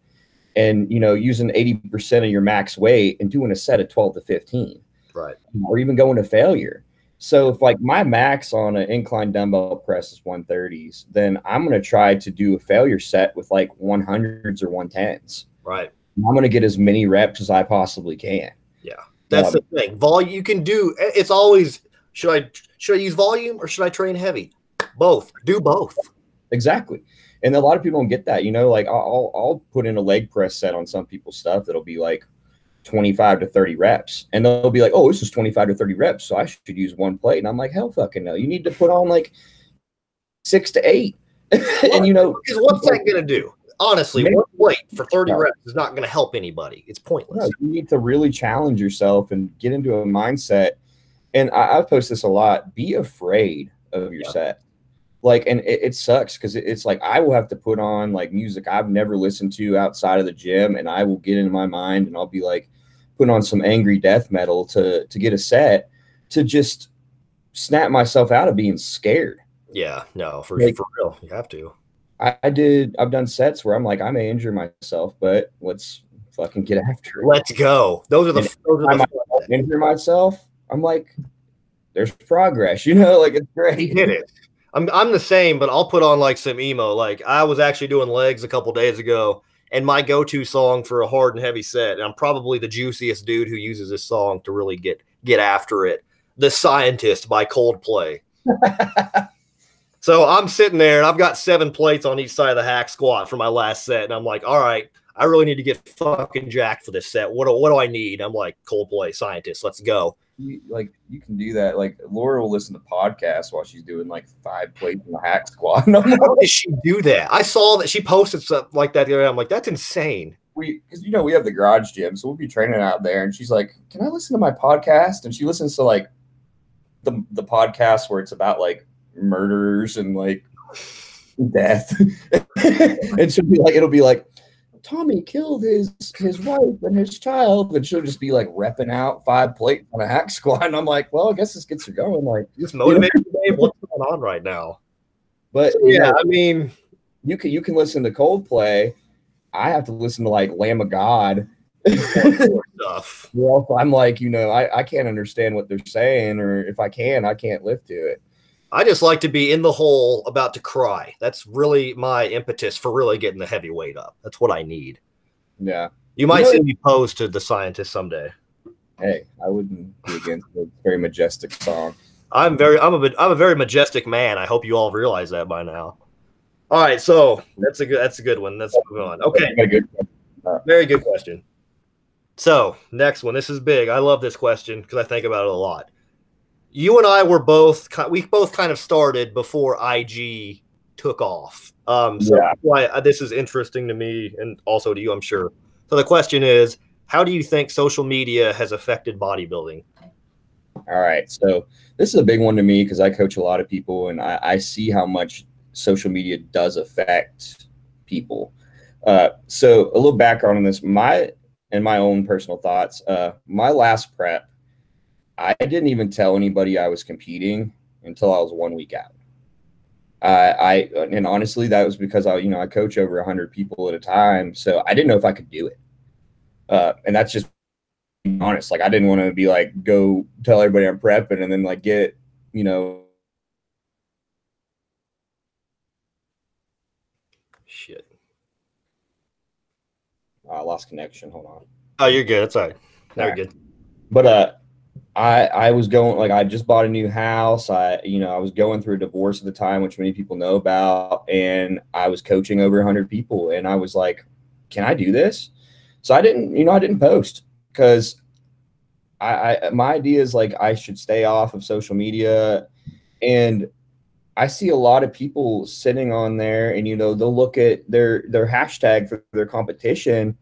and you know using 80 percent of your max weight and doing a set of 12 to 15, right? Or even going to failure. So if like my max on an incline dumbbell press is 130s, then I'm going to try to do a failure set with like 100s or 110s. Right. I'm going to get as many reps as I possibly can. Yeah. That's um, the thing. Volume you can do it's always should I should I use volume or should I train heavy? Both. Do both. Exactly. And a lot of people don't get that. You know, like I'll I'll put in a leg press set on some people's stuff that'll be like 25 to 30 reps. And they'll be like, oh, this is 25 to 30 reps. So I should use one plate. And I'm like, hell fucking no. You need to put on like six to eight. and you know, because what's that going to do? Honestly, maybe, one plate for 30 reps is not going to help anybody. It's pointless. No, you need to really challenge yourself and get into a mindset and I, I post this a lot. Be afraid of your yeah. set. Like, and it, it sucks because it, it's like I will have to put on like music I've never listened to outside of the gym, and I will get in my mind and I'll be like putting on some angry death metal to to get a set to just snap myself out of being scared. Yeah, no, for, like, for real, you have to. I, I did. I've done sets where I'm like, I may injure myself, but let's fucking get after it. Let's go. Those are the. those are the I injure myself. I'm like, there's progress, you know, like it's great. He did it. I'm I'm the same, but I'll put on like some emo. Like I was actually doing legs a couple days ago, and my go-to song for a hard and heavy set, and I'm probably the juiciest dude who uses this song to really get get after it. The Scientist by Coldplay. so I'm sitting there and I've got seven plates on each side of the hack squat for my last set, and I'm like, all right, I really need to get fucking jacked for this set. What do, what do I need? I'm like Coldplay scientist. Let's go. You, like you can do that. Like Laura will listen to podcasts while she's doing like five plates in the hack squat. How does she do that? I saw that she posted stuff like that the other day. I'm like, that's insane. We, because you know, we have the garage gym, so we'll be training out there, and she's like, "Can I listen to my podcast?" And she listens to like the the podcast where it's about like murders and like death, and she'll be like, it'll be like, Tommy killed his his wife and his child, and she'll just be like repping out five plates on a hack squat, and I'm like, well, I guess this gets her going. Like, just motivate you know? What's going on right now? But so, yeah, know, I mean, you can you can listen to Coldplay. I have to listen to like Lamb of God. stuff. Well, I'm like, you know, I, I can't understand what they're saying, or if I can, I can't live to it. I just like to be in the hole about to cry. That's really my impetus for really getting the heavy weight up. That's what I need. Yeah. You might you know, see me pose to the scientist someday. Hey, I wouldn't be against a very majestic song. I'm very I'm a I'm a very majestic man. I hope you all realize that by now. All right, so that's a good that's a good one. Let's move on. Okay. Good. Uh, very good question. So, next one. This is big. I love this question because I think about it a lot you and I were both we both kind of started before IG took off. Um, so yeah. why uh, this is interesting to me and also to you, I'm sure. So the question is, how do you think social media has affected bodybuilding? All right, so this is a big one to me because I coach a lot of people and I, I, see how much social media does affect people. Uh, so a little background on this, my and my own personal thoughts. Uh, my last prep I didn't even tell anybody I was competing until I was one week out. Uh, I and honestly, that was because I, you know, I coach over hundred people at a time, so I didn't know if I could do it. Uh, and that's just honest. Like I didn't want to be like go tell everybody I'm prepping and then like get you know. Shit. I lost connection. Hold on. Oh, you're good. It's all right. Now you're good. But uh, I I was going like I just bought a new house. I you know I was going through a divorce at the time, which many people know about, and I was coaching over 100 people, and I was like, can I do this? So I didn't you know I didn't post because I, I my idea is like I should stay off of social media, and I see a lot of people sitting on there, and you know they'll look at their their hashtag for their competition,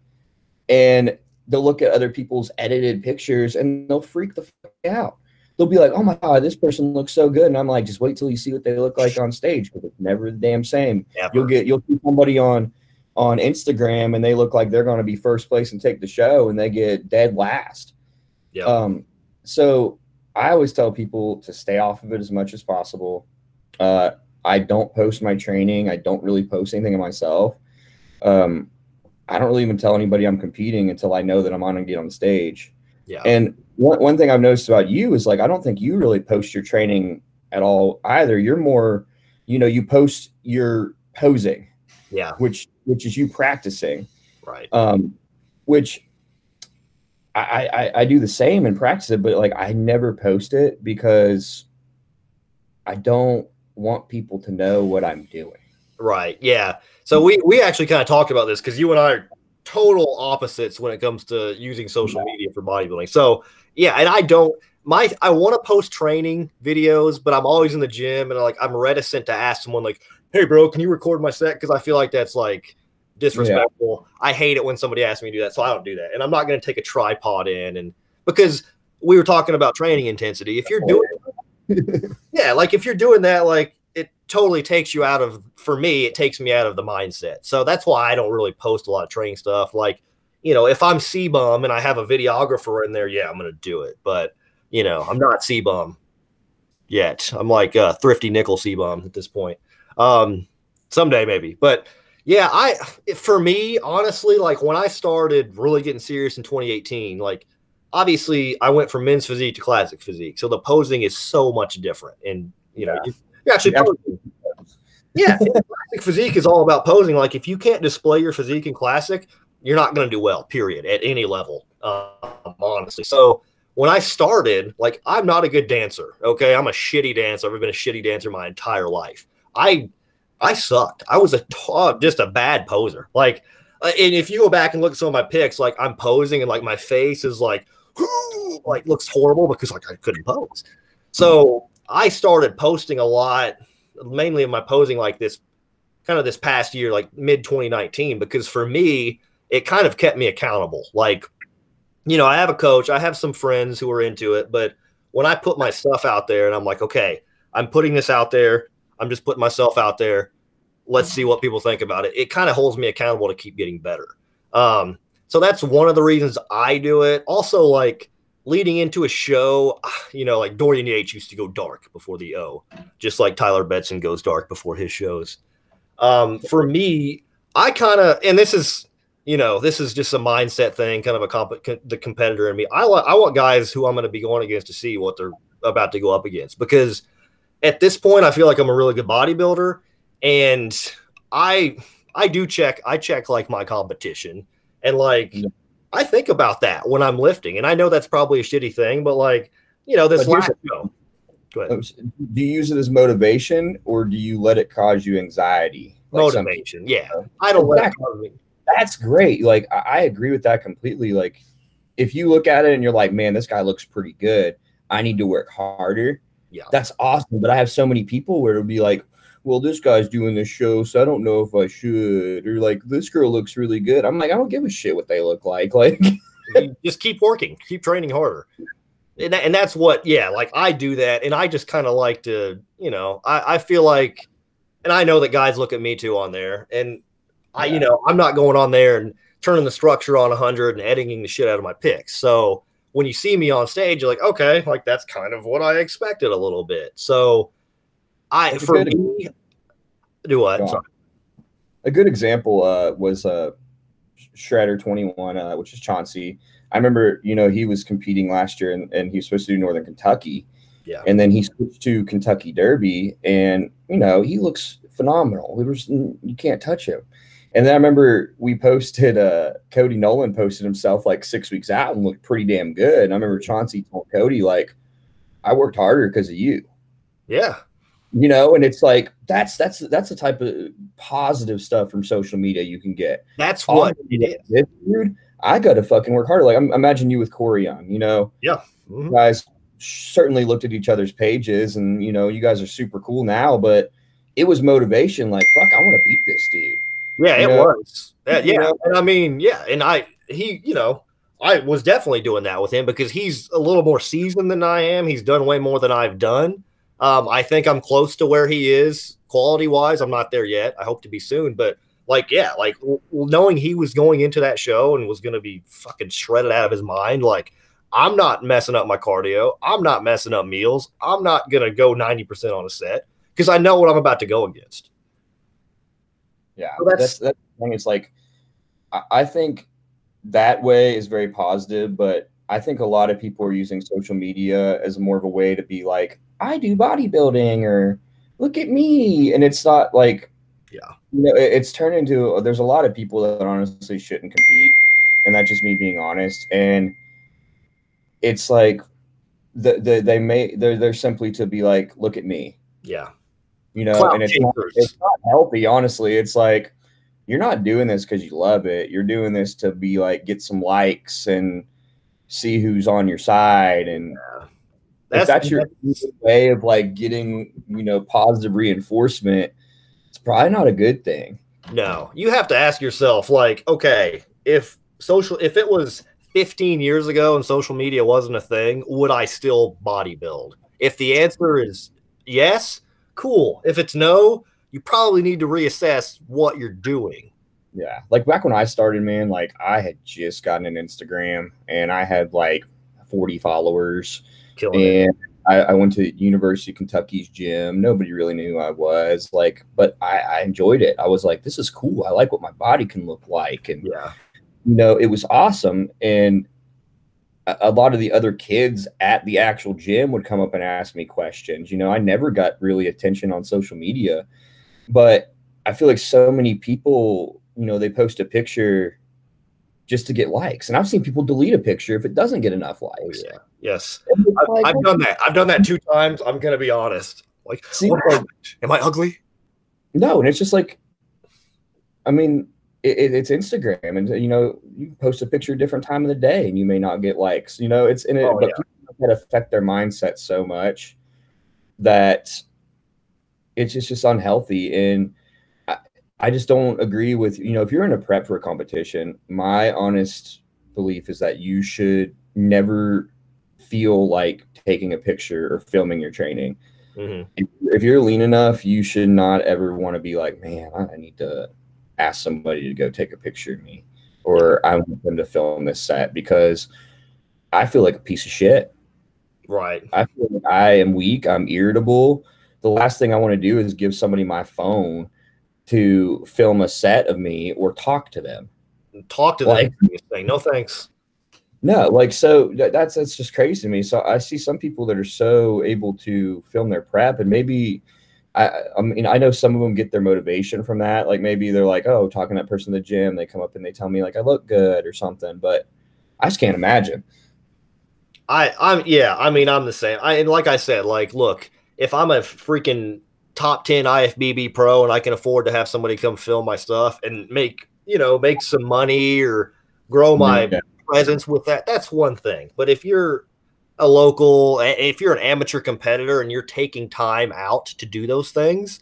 and they'll look at other people's edited pictures and they'll freak the fuck out. They'll be like, "Oh my god, this person looks so good," and I'm like, "Just wait till you see what they look like on stage because it's never the damn same." Ever. You'll get you'll see somebody on on Instagram and they look like they're going to be first place and take the show, and they get dead last. Yeah. Um. So I always tell people to stay off of it as much as possible. Uh, I don't post my training. I don't really post anything of myself. Um, I don't really even tell anybody I'm competing until I know that I'm on and get on stage. Yeah. And one, one thing I've noticed about you is like I don't think you really post your training at all either. You're more, you know, you post your posing. Yeah. Which which is you practicing. Right. Um, which I, I I do the same and practice it, but like I never post it because I don't want people to know what I'm doing. Right. Yeah. So we we actually kind of talked about this because you and I are total opposites when it comes to using social media for bodybuilding. So yeah, and I don't my I want to post training videos, but I'm always in the gym and like I'm reticent to ask someone like, "Hey, bro, can you record my set?" Because I feel like that's like disrespectful. Yeah. I hate it when somebody asks me to do that, so I don't do that. And I'm not going to take a tripod in and because we were talking about training intensity. If you're doing, yeah, like if you're doing that, like totally takes you out of for me it takes me out of the mindset. So that's why i don't really post a lot of training stuff. Like you know if i'm CBum and i have a videographer in there yeah i'm gonna do it. But you know i'm not CBum yet. I'm like uh thrifty nickel CBum at this point. Um someday maybe. But yeah i for me honestly like when i started really getting serious in 2018 like obviously i went from men's physique to classic physique. So the posing is so much different. And you know yeah. You're actually posing. Yeah, classic physique is all about posing. Like if you can't display your physique in classic, you're not going to do well. Period. At any level, um, honestly. So when I started, like I'm not a good dancer. Okay, I'm a shitty dancer. I've been a shitty dancer my entire life. I I sucked. I was a t- just a bad poser. Like Uh, and if you go back and look at some of my pics, like I'm posing and like my face is like, like looks horrible because like I couldn't pose. So I started posting a lot, mainly in my posing like this, kind of this past year, like mid 2019, because for me, it kind of kept me accountable. Like, you know, I have a coach, I have some friends who are into it, but when I put my stuff out there and I'm like, okay, I'm putting this out there, I'm just putting myself out there. Let's see what people think about it. It kind of holds me accountable to keep getting better. Um, so that's one of the reasons I do it. Also, like leading into a show, you know, like Dorian Yates used to go dark before the O, just like Tyler Betson goes dark before his shows. Um, for me, I kind of, and this is, you know, this is just a mindset thing, kind of a comp- the competitor in me. I, I want guys who I'm going to be going against to see what they're about to go up against because at this point, I feel like I'm a really good bodybuilder, and I I do check I check like my competition, and like yeah. I think about that when I'm lifting, and I know that's probably a shitty thing, but like you know this last show. Go. Um, do you use it as motivation, or do you let it cause you anxiety? Like motivation, yeah. I don't let it cause me. That's great. Like I agree with that completely. Like if you look at it and you're like, man, this guy looks pretty good. I need to work harder yeah. That's awesome. But I have so many people where it'll be like, well, this guy's doing this show, so I don't know if I should. Or like, this girl looks really good. I'm like, I don't give a shit what they look like. Like, just keep working, keep training harder. And, that, and that's what, yeah, like I do that. And I just kind of like to, you know, I, I feel like, and I know that guys look at me too on there. And I, you know, I'm not going on there and turning the structure on 100 and editing the shit out of my pics. So, when you see me on stage, you're like, okay, like that's kind of what I expected a little bit. So I that's for me, do what? Sorry. A good example uh, was uh, Shredder 21, uh, which is Chauncey. I remember, you know, he was competing last year and, and he was supposed to do Northern Kentucky. Yeah. And then he switched to Kentucky Derby and, you know, he looks phenomenal. Was, you can't touch him. And then I remember we posted, uh, Cody Nolan posted himself like six weeks out and looked pretty damn good. And I remember Chauncey told Cody, like, I worked harder because of you. Yeah. You know, and it's like that's that's that's the type of positive stuff from social media you can get. That's what it is. Dude, I gotta fucking work harder. Like I'm, imagine you with Corey Young, you know. Yeah. Mm-hmm. Guys certainly looked at each other's pages and you know, you guys are super cool now, but it was motivation, like, fuck, I want to beat this dude. Yeah, it know? was. Yeah, yeah. And I mean, yeah, and I he, you know, I was definitely doing that with him because he's a little more seasoned than I am. He's done way more than I've done. Um, I think I'm close to where he is quality wise. I'm not there yet. I hope to be soon, but like, yeah, like knowing he was going into that show and was going to be fucking shredded out of his mind, like, I'm not messing up my cardio. I'm not messing up meals. I'm not going to go 90% on a set because I know what I'm about to go against. Yeah, so that's, that's that's the thing. It's like I, I think that way is very positive, but I think a lot of people are using social media as more of a way to be like, I do bodybuilding or look at me. And it's not like, yeah, you know, it, it's turned into uh, there's a lot of people that honestly shouldn't compete. And that's just me being honest. And it's like, the, the, they may, they're, they're simply to be like, look at me. Yeah you know, Cloud and it's not, it's not healthy. Honestly, it's like you're not doing this because you love it. You're doing this to be like get some likes and see who's on your side, and yeah. That's, that's your way of like getting you know positive reinforcement. It's probably not a good thing. No, you have to ask yourself, like, okay, if social, if it was 15 years ago and social media wasn't a thing, would I still bodybuild? If the answer is yes, cool. If it's no, you probably need to reassess what you're doing. Yeah. Like back when I started, man, like I had just gotten an Instagram and I had like 40 followers. Killing and I, I, went to University of Kentucky's gym. Nobody really knew who I was. Like, but I, I enjoyed it. I was like, this is cool. I like what my body can look like. And yeah, you know, it was awesome. And a lot of the other kids at the actual gym would come up and ask me questions. You know, I never got really attention on social media, but I feel like so many people, you know, they post a picture just to get likes. And I've seen people delete a picture if it doesn't get enough oh, likes. yeah. Yes. I've, I've done that. I've done that two times. I'm going to be honest. Like, See, like, am I ugly? No. And it's just like, I mean, it, it's Instagram, and you know you post a picture different time of the day, and you may not get likes. You know, it's in it, oh, but yeah. that affect their mindset so much that it's just just unhealthy. And I, just don't agree with you know if you're in a prep for a competition, my honest belief is that you should never feel like taking a picture or filming your training. Mm-hmm. If, if, you're lean enough, you should not ever want to be like, man, I need to ask somebody to go take a picture of me or I want them to film this set because I feel like a piece of shit. Right. I feel like I am weak. I'm irritable. The last thing I want to do is give somebody my phone to film a set of me or talk to them. Talk to like, them. Say, no thanks. No, like so that's that's just crazy to me. So I see some people that are so able to film their prep, and maybe I, I mean, I know some of them get their motivation from that. Like maybe they're like, oh, talking to that person in the gym, they come up and they tell me like I look good or something. But I just can't imagine. I, I'm yeah. I mean, I'm the same. I and like I said, like, look, if I'm a freaking top ten IFBB pro and I can afford to have somebody come film my stuff and make you know make some money or grow my yeah. presence with that, that's one thing. But if you're a local, if you're an amateur competitor and you're taking time out to do those things,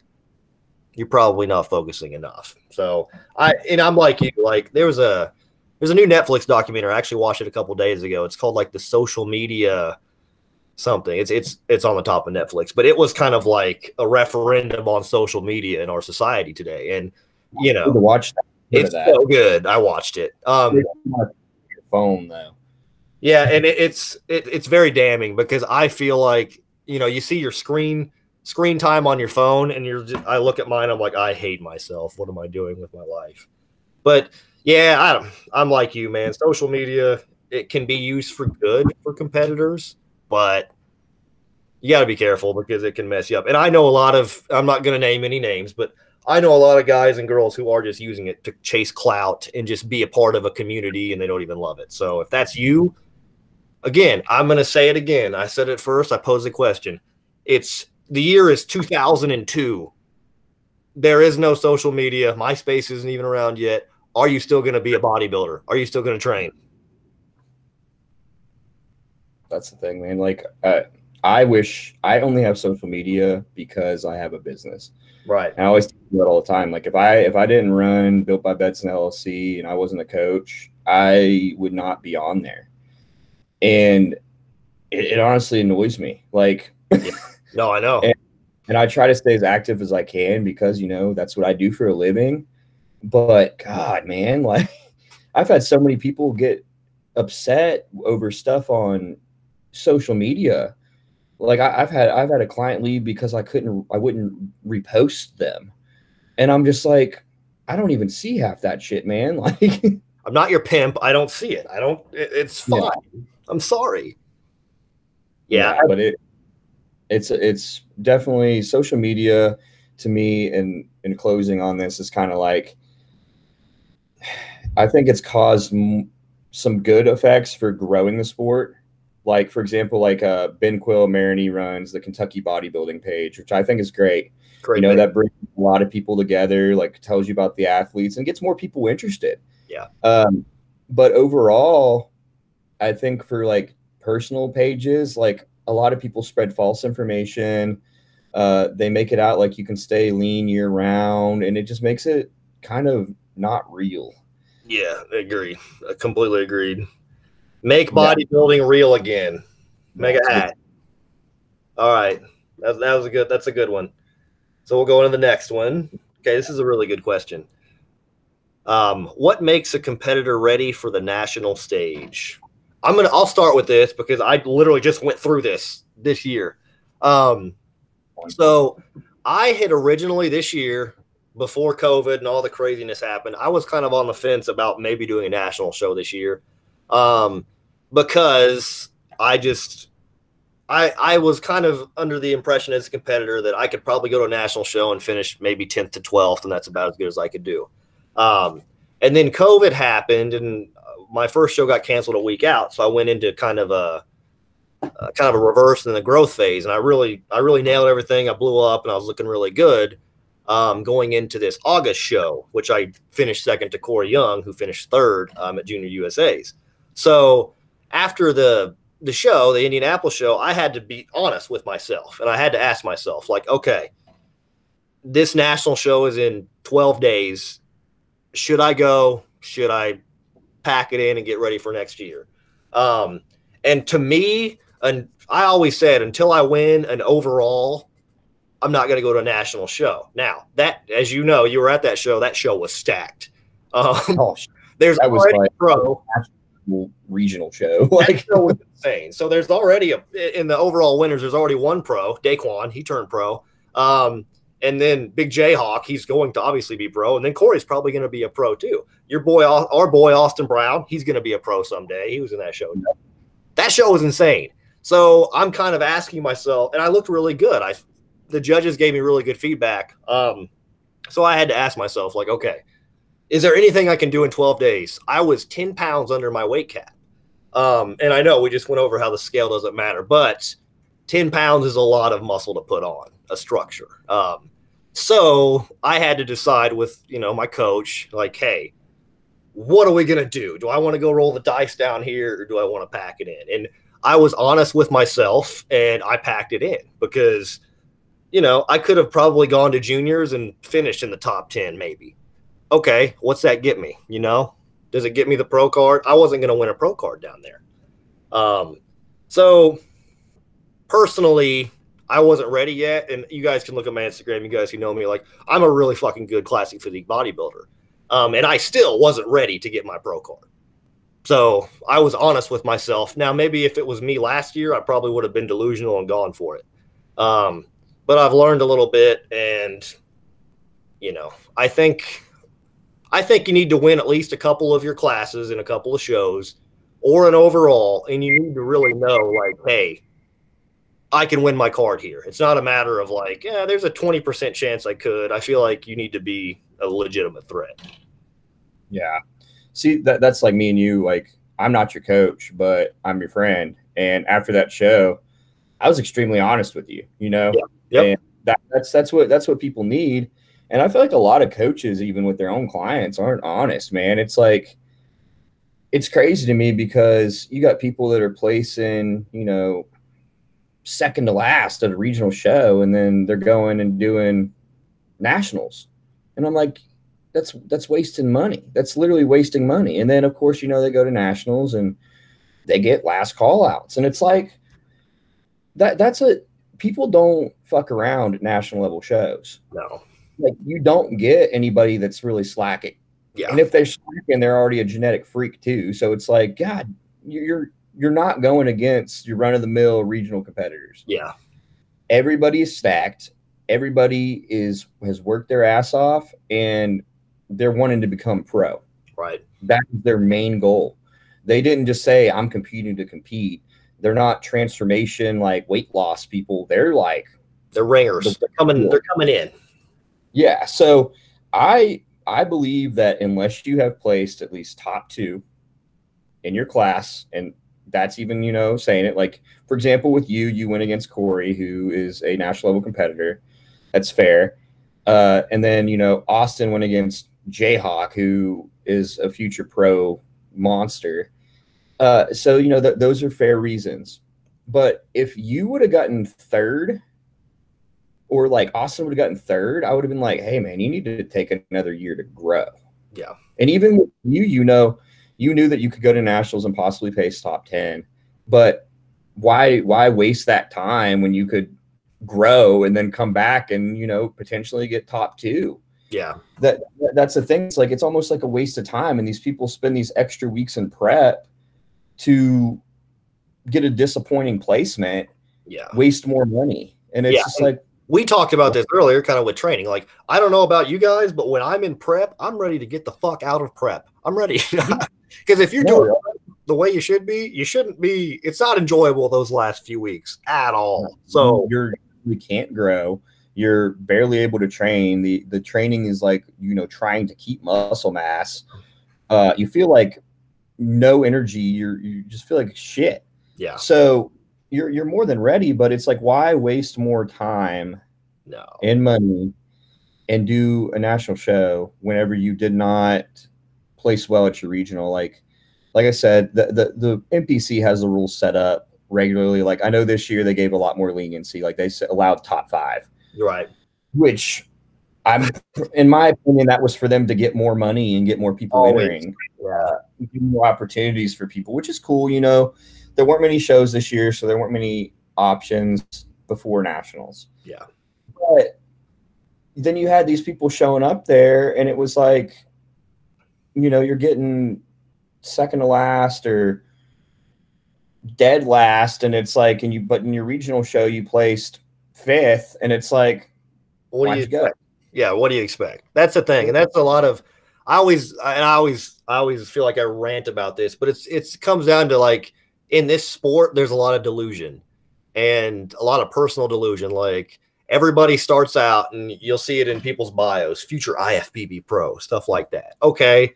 you're probably not focusing enough. So I and I'm like you, like there was a there's a new Netflix documentary. I actually watched it a couple days ago. It's called like the social media something. It's it's it's on the top of Netflix, but it was kind of like a referendum on social media in our society today. And you know, to watch that. It's that. so good. I watched it. Um, phone though. Yeah, and it, it's it, it's very damning because I feel like you know you see your screen screen time on your phone, and you're just, I look at mine, I'm like I hate myself. What am I doing with my life? But yeah, I I'm like you, man. Social media it can be used for good for competitors, but you got to be careful because it can mess you up. And I know a lot of I'm not going to name any names, but I know a lot of guys and girls who are just using it to chase clout and just be a part of a community and they don't even love it. So if that's you, again, I'm going to say it again. I said it first. I posed the question. It's the year is 2002. There is no social media. MySpace isn't even around yet. Are you still going to be a bodybuilder? Are you still going to train? That's the thing, man. Like, uh, I wish I only have social media because I have a business. Right. And I always do that all the time. Like if I if I didn't run Built by Betson LLC and I wasn't a coach, I would not be on there and it, it honestly annoys me. Like, no, I know. And, and I try to stay as active as I can because you know that's what I do for a living. But God, man, like I've had so many people get upset over stuff on social media. Like I, have had I've had a client leave because I couldn't I wouldn't repost them, and I'm just like I don't even see half that shit, man. Like I'm not your pimp. I don't see it. I don't. It, it's fine. Yeah. I'm sorry. Yeah, yeah but it it's it's definitely social media to me and in closing on this is kind of like I think it's caused m- some good effects for growing the sport. Like for example, like uh, Ben Quill Maroney runs the Kentucky bodybuilding page, which I think is great. great you know that brings a lot of people together, like tells you about the athletes and gets more people interested. Yeah. Um, but overall, I think for like personal pages, like a lot of people spread false information. Uh, they make it out like you can stay lean year round, and it just makes it kind of not real. Yeah, agreed. I completely agreed. Make bodybuilding yeah. real again. Make a hat. All right, that, that was a good. That's a good one. So we'll go into the next one. Okay, this is a really good question. Um, what makes a competitor ready for the national stage? I'm gonna I'll start with this because I literally just went through this this year. Um, so I had originally this year before COVID and all the craziness happened, I was kind of on the fence about maybe doing a national show this year. Um, because I just I I was kind of under the impression as a competitor that I could probably go to a national show and finish maybe 10th to 12th, and that's about as good as I could do. Um, and then COVID happened, and my first show got canceled a week out, so I went into kind of a, a kind of a reverse in the growth phase, and I really I really nailed everything. I blew up, and I was looking really good. um, going into this August show, which I finished second to Corey Young, who finished third um, at Junior USA's. So after the the show, the Indianapolis show, I had to be honest with myself, and I had to ask myself, like, okay, this national show is in 12 days. Should I go? Should I pack it in and get ready for next year? Um, and to me, and I always said, until I win an overall I'm not going to go to a national show. Now, that, as you know, you were at that show. That show was stacked. Um, oh, there's that was like pro regional show. like show was insane. So there's already a in the overall winners. There's already one pro, Daquan. He turned pro. Um, and then Big Jayhawk, he's going to obviously be pro. And then Corey's probably going to be a pro too. Your boy, our boy Austin Brown, he's going to be a pro someday. He was in that show. That show was insane. So I'm kind of asking myself, and I looked really good. I the judges gave me really good feedback. Um, so I had to ask myself, like, okay, is there anything I can do in 12 days? I was 10 pounds under my weight cap. Um, and I know we just went over how the scale doesn't matter, but 10 pounds is a lot of muscle to put on a structure. Um, so I had to decide with, you know, my coach, like, hey, what are we going to do? Do I want to go roll the dice down here or do I want to pack it in? And I was honest with myself and I packed it in because you know, I could have probably gone to juniors and finished in the top 10, maybe. Okay, what's that get me? You know, does it get me the pro card? I wasn't going to win a pro card down there. Um, so personally, I wasn't ready yet. And you guys can look at my Instagram. You guys who know me, like, I'm a really fucking good classic physique bodybuilder. Um, and I still wasn't ready to get my pro card. So I was honest with myself. Now, maybe if it was me last year, I probably would have been delusional and gone for it. Um, but I've learned a little bit, and you know, I think I think you need to win at least a couple of your classes in a couple of shows or an overall, and you need to really know, like, hey, I can win my card here. It's not a matter of like, yeah, there's a 20% chance I could. I feel like you need to be a legitimate threat. Yeah. See, that that's like me and you. Like, I'm not your coach, but I'm your friend. And after that show, I was extremely honest with you, you know? Yeah. Yep. And that, that's that's what that's what people need. And I feel like a lot of coaches, even with their own clients, aren't honest, man. It's like it's crazy to me because you got people that are placing, you know, second to last at a regional show, and then they're going and doing nationals. And I'm like, that's that's wasting money. That's literally wasting money. And then of course, you know, they go to nationals and they get last call outs. And it's like that that's a people don't fuck around at national level shows. No. Like you don't get anybody that's really slacking. Yeah. And if they're slacking, they're already a genetic freak too. So it's like, God, you're you're not going against your run of the mill regional competitors. Yeah. Everybody is stacked. Everybody is has worked their ass off and they're wanting to become pro. Right. That is their main goal. They didn't just say, I'm competing to compete they're not transformation like weight loss people. They're like they're ringers. They're coming. They're coming in. Yeah. So I I believe that unless you have placed at least top two in your class, and that's even you know saying it like for example with you, you went against Corey, who is a national level competitor. That's fair. Uh, and then you know Austin went against Jayhawk, who is a future pro monster. Uh, so you know th- those are fair reasons. But if you would have gotten third, or like Austin would have gotten third, I would have been like, "Hey, man, you need to take another year to grow." Yeah. And even with you, you know, you knew that you could go to nationals and possibly pace top ten, but why why waste that time when you could grow and then come back and you know potentially get top two? Yeah. That that's the thing. It's like it's almost like a waste of time, and these people spend these extra weeks in prep to get a disappointing placement, yeah, waste more money. And it's yeah. just like we talked about this earlier, kind of with training. Like, I don't know about you guys, but when I'm in prep, I'm ready to get the fuck out of prep. I'm ready. Because if you're doing the way you should be, you shouldn't be. It's not enjoyable those last few weeks at all. So you're you can't grow. You're barely able to train. The the training is like you know trying to keep muscle mass. Uh, you feel like no energy. You're you just feel like shit. Yeah. So you're you're more than ready, but it's like why waste more time no and money and do a national show whenever you did not place well at your regional. Like, like I said, the the, the NPC has the rules set up regularly. Like I know this year they gave a lot more leniency. Like they allowed top five, right? Which I'm, in my opinion, that was for them to get more money and get more people Always. entering, yeah, more opportunities for people, which is cool. You know, there weren't many shows this year, so there weren't many options before nationals. Yeah, but then you had these people showing up there, and it was like, you know, you're getting second to last or dead last, and it's like, and you, but in your regional show, you placed fifth, and it's like, what do you, you Yeah, what do you expect? That's the thing, and that's a lot of. I always, and I always, I always feel like I rant about this, but it's it's comes down to like in this sport, there's a lot of delusion and a lot of personal delusion. Like everybody starts out, and you'll see it in people's bios, future IFBB pro, stuff like that. Okay,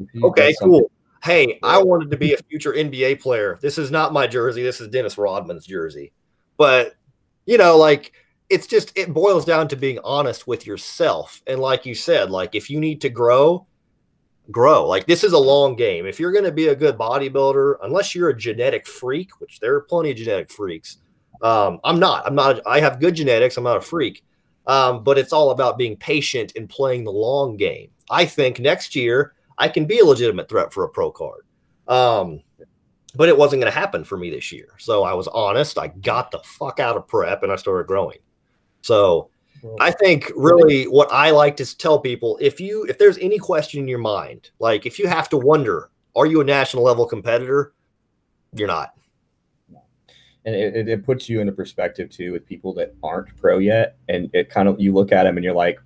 mm-hmm, okay, cool. Hey, I wanted to be a future NBA player. This is not my jersey. This is Dennis Rodman's jersey. But, you know, like it's just, it boils down to being honest with yourself. And like you said, like if you need to grow, grow. Like this is a long game. If you're going to be a good bodybuilder, unless you're a genetic freak, which there are plenty of genetic freaks. Um, I'm not. I'm not. I have good genetics. I'm not a freak. Um, but it's all about being patient and playing the long game. I think next year I can be a legitimate threat for a pro card. Um, but it wasn't going to happen for me this year. So I was honest. I got the fuck out of prep and I started growing. So I think really what I like to tell people if you if there's any question in your mind, like if you have to wonder, are you a national level competitor? You're not. And it, it puts you into perspective too with people that aren't pro yet. And it kind of you look at them and you're like,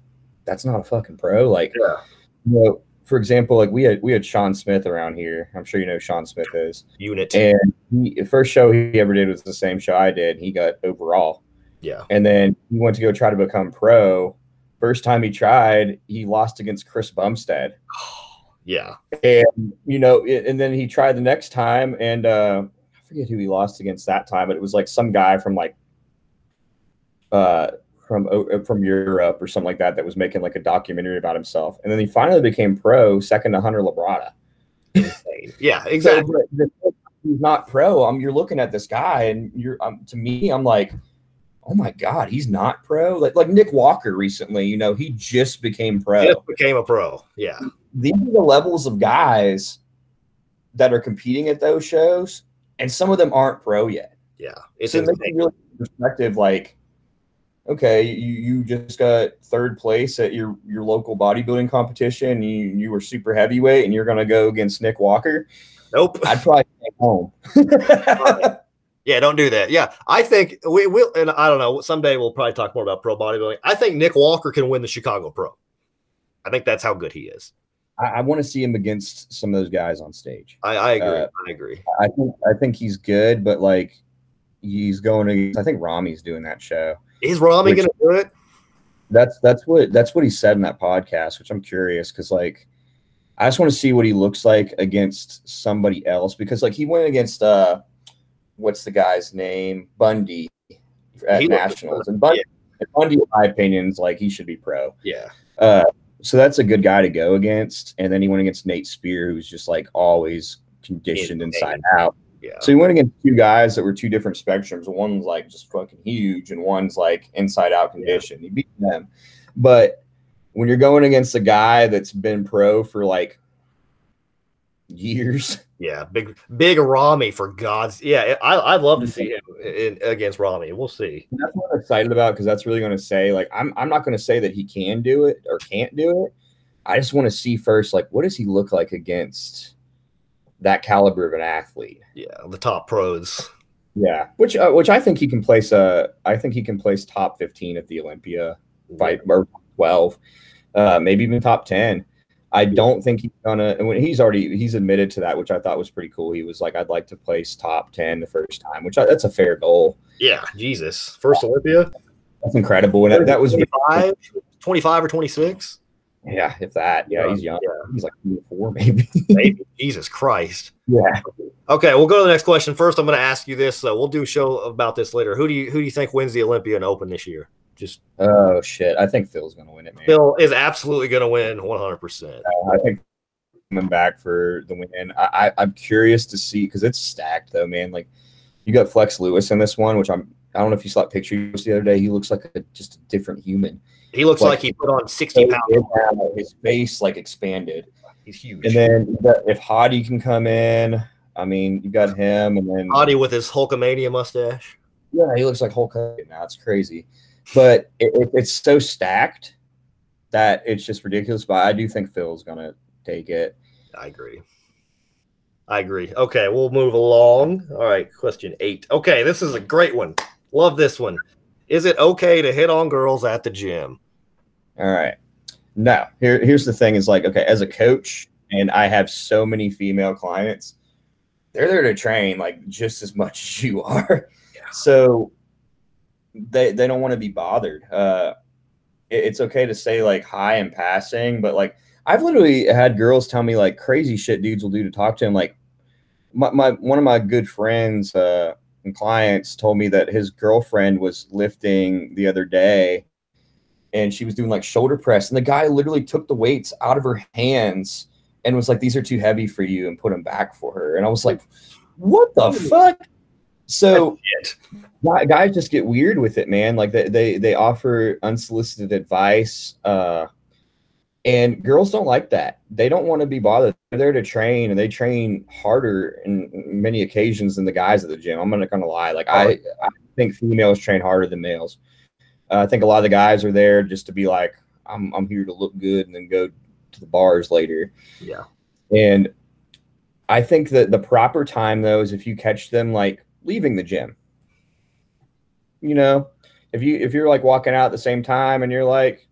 that's not a fucking pro. Like, yeah. you know, for example, like we had we had Sean Smith around here. I'm sure you know Sean Smith is unit. And he, the first show he ever did was the same show I did. He got overall. Yeah. And then he went to go try to become pro. First time he tried, he lost against Chris Bumstead. yeah. And you know, and then he tried the next time, and uh, I forget who he lost against that time, but it was like some guy from like uh from uh, from Europe or something like that that was making like a documentary about himself, and then he finally became pro, second to Hunter Labrada. yeah, exactly. So, he's not pro. I'm. you're looking at this guy, and you're um, to me, I'm like, oh my god, he's not pro. Like like Nick Walker recently, you know, he just became pro. Just became a pro. Yeah. These are the levels of guys that are competing at those shows, and some of them aren't pro yet. Yeah, it's so it really perspective. Like okay, you, you just got third place at your, your local bodybuilding competition. You you were super heavyweight, and you're going to go against Nick Walker. Nope. I'd probably stay home. yeah, don't do that. Yeah, I think we will, and I don't know. Someday we'll probably talk more about pro bodybuilding. I think Nick Walker can win the Chicago Pro. I think that's how good he is. I, I want to see him against some of those guys on stage. I, I agree. Uh, I agree. I think I think he's good, but like he's going to. I think Ramy's doing that show. Is Rami going to do it? That's that's what that's what he said in that podcast, which I'm curious because like I just want to see what he looks like against somebody else because like he went against uh what's the guy's name Bundy at he nationals and Bundy, yeah. Bundy in my opinion is like he should be pro. Yeah. Uh, so that's a good guy to go against, and then he went against Nate Spear, who's just like always conditioned inside out. Yeah. So he went against two guys that were two different spectrums. One's like just fucking huge, and one's like inside out condition. Yeah. He beat them. But when you're going against a guy that's been pro for like years. Yeah, big big Ramy for God's yeah. I I'd love to see him in, against Ramy. We'll see. That's what I'm excited about because that's really going to say like I'm I'm not going to say that he can do it or can't do it. I just want to see first like what does he look like against that caliber of an athlete. Yeah, the top pros. Yeah, which uh, which I think he can place. Uh, I think he can place top fifteen at the Olympia fight or twelve, uh, maybe even top ten. I don't think he's gonna. And when he's already he's admitted to that, which I thought was pretty cool. He was like, "I'd like to place top ten the first time," which I, that's a fair goal. Yeah, Jesus, first Olympia. That's incredible, and that, that was 25, 25 or twenty six. Yeah, if that. Yeah, he's young. Yeah. He's like four, maybe. maybe. Jesus Christ. Yeah. Okay, we'll go to the next question. First, I'm going to ask you this. Uh, we'll do a show about this later. Who do you who do you think wins the Olympia Open this year? Just Oh shit! I think Phil's gonna win it, man. Phil is absolutely going to win 100. percent Uh, I think coming back for the win. I, I I'm curious to see because it's stacked though, man. Like you got Flex Lewis in this one, which I'm. I don't know if you saw that picture the other day. He looks like a, just a different human. He looks like, Like- he put on 60 pounds. His face like expanded. He's huge. And then if Hottie can come in, I mean, you got him, and then Audie with his Hulkamania mustache. yeah, he looks like Hulk now. It's crazy, but it, it, it's so stacked that it's just ridiculous. But I do think Phil's gonna take it. I agree. I agree. Okay, we'll move along. All right, question eight. Okay, this is a great one. Love this one. Is it okay to hit on girls at the gym? All right. No, here, here's the thing: is like, okay, as a coach, and I have so many female clients, they're there to train like just as much as you are. Yeah. So they they don't want to be bothered. Uh, it- it's okay to say like hi in passing, but like I've literally had girls tell me like crazy shit dudes will do to talk to him. Like my, my one of my good friends uh, and clients told me that his girlfriend was lifting the other day and she was doing like shoulder press and the guy literally took the weights out of her hands and was like these are too heavy for you and put them back for her and i was like what the fuck so guys just get weird with it man. Like they they, they offer unsolicited advice uh and girls don't like that. They don't want to be bothered. They're there to train and they train harder in many occasions than the guys at the gym. I'm not gonna lie. Like i i think females train harder than males. Uh, I think a lot of the guys are there just to be like, I'm, I'm here to look good and then go to the bars later. Yeah. And I think that the proper time though is if you catch them like leaving the gym. You know, if you if you're like walking out at the same time and you're like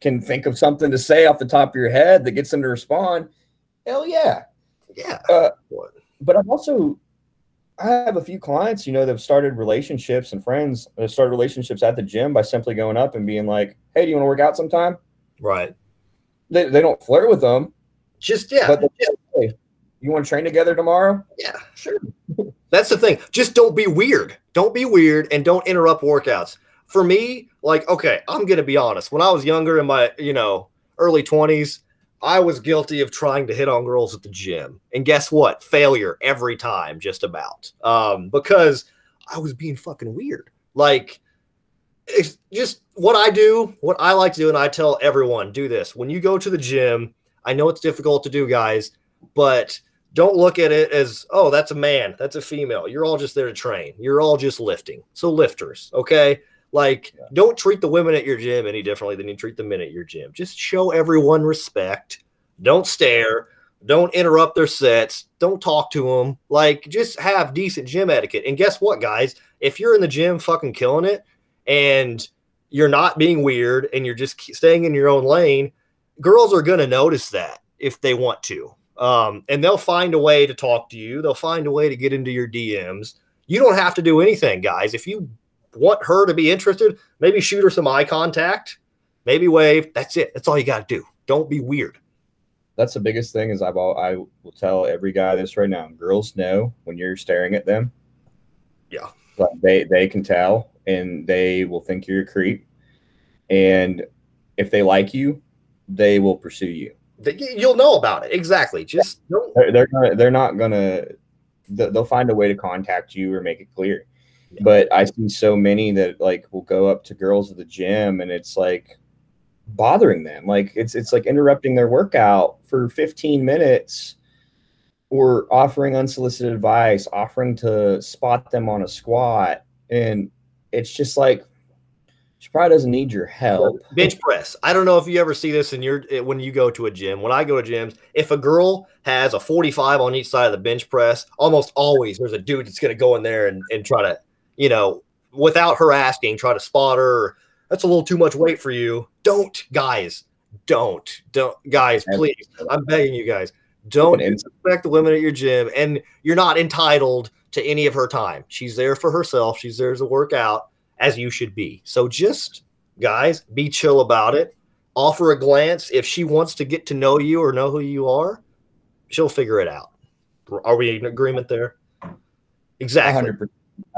can think of something to say off the top of your head that gets them to respond, hell yeah. Yeah. Uh, but I've also I have a few clients, you know, that have started relationships and friends that have started relationships at the gym by simply going up and being like, "Hey, do you want to work out sometime?" Right. They, they don't flirt with them, Just yeah. but hey, you want to train together tomorrow? Yeah, sure. That's the thing. Just don't be weird. Don't be weird and don't interrupt workouts. For me, like, okay, I'm gonna be honest. When I was younger in my, you know, early 20s, I was guilty of trying to hit on girls at the gym. And guess what? Failure every time, just about. Um, because I was being fucking weird. Like, it's just what I do, what I like to do, and I tell everyone, do this. When you go to the gym, I know it's difficult to do, guys, but don't look at it as oh that's a man that's a female. You're all just there to train. You're all just lifting. So lifters okay? Like Yeah. don't treat the women at your gym any differently than you treat the men at your gym. Just show everyone respect. Don't stare. Don't interrupt their sets. Don't talk to them like just have decent gym etiquette. And guess what guys? If you're in the gym fucking killing it and you're not being weird and you're just staying in your own lane girls are going to notice that if they want to um, and they'll find a way to talk to you. They'll find a way to get into your DMs. You don't have to do anything, guys. If you want her to be interested, maybe shoot her some eye contact, maybe wave. That's it. That's all you got to do. Don't be weird. That's the biggest thing. Is I've all, I will tell every guy this right now. Girls know when you're staring at them. Yeah. but they they can tell, and they will think you're a creep. And if they like you, they will pursue you. You'll know about it. Exactly. Just don't. they're they're, gonna, they're not gonna they'll find a way to contact you or make it clear Yeah. but i see so many that like will go up to girls at the gym and it's like bothering them like it's it's like interrupting their workout for 15 minutes or offering unsolicited advice offering to spot them on a squat and it's just like she probably doesn't need your help bench press. I don't know if you ever see this in your when you go to a gym. When I go to gyms, if a girl has a 45 on each side of the bench press, almost always there's a dude that's going to go in there and, and try to, you know, without her asking, try to spot her. That's a little too much weight for you. Don't, guys. Don't, don't, guys. Please, I'm begging you guys. Don't disrespect the women at your gym, and you're not entitled to any of her time. She's there for herself. She's there to work out as you should be. So just guys, be chill about it. Offer a glance. If she wants to get to know you or know who you are, she'll figure it out. Are we in agreement there? Exactly. 100%.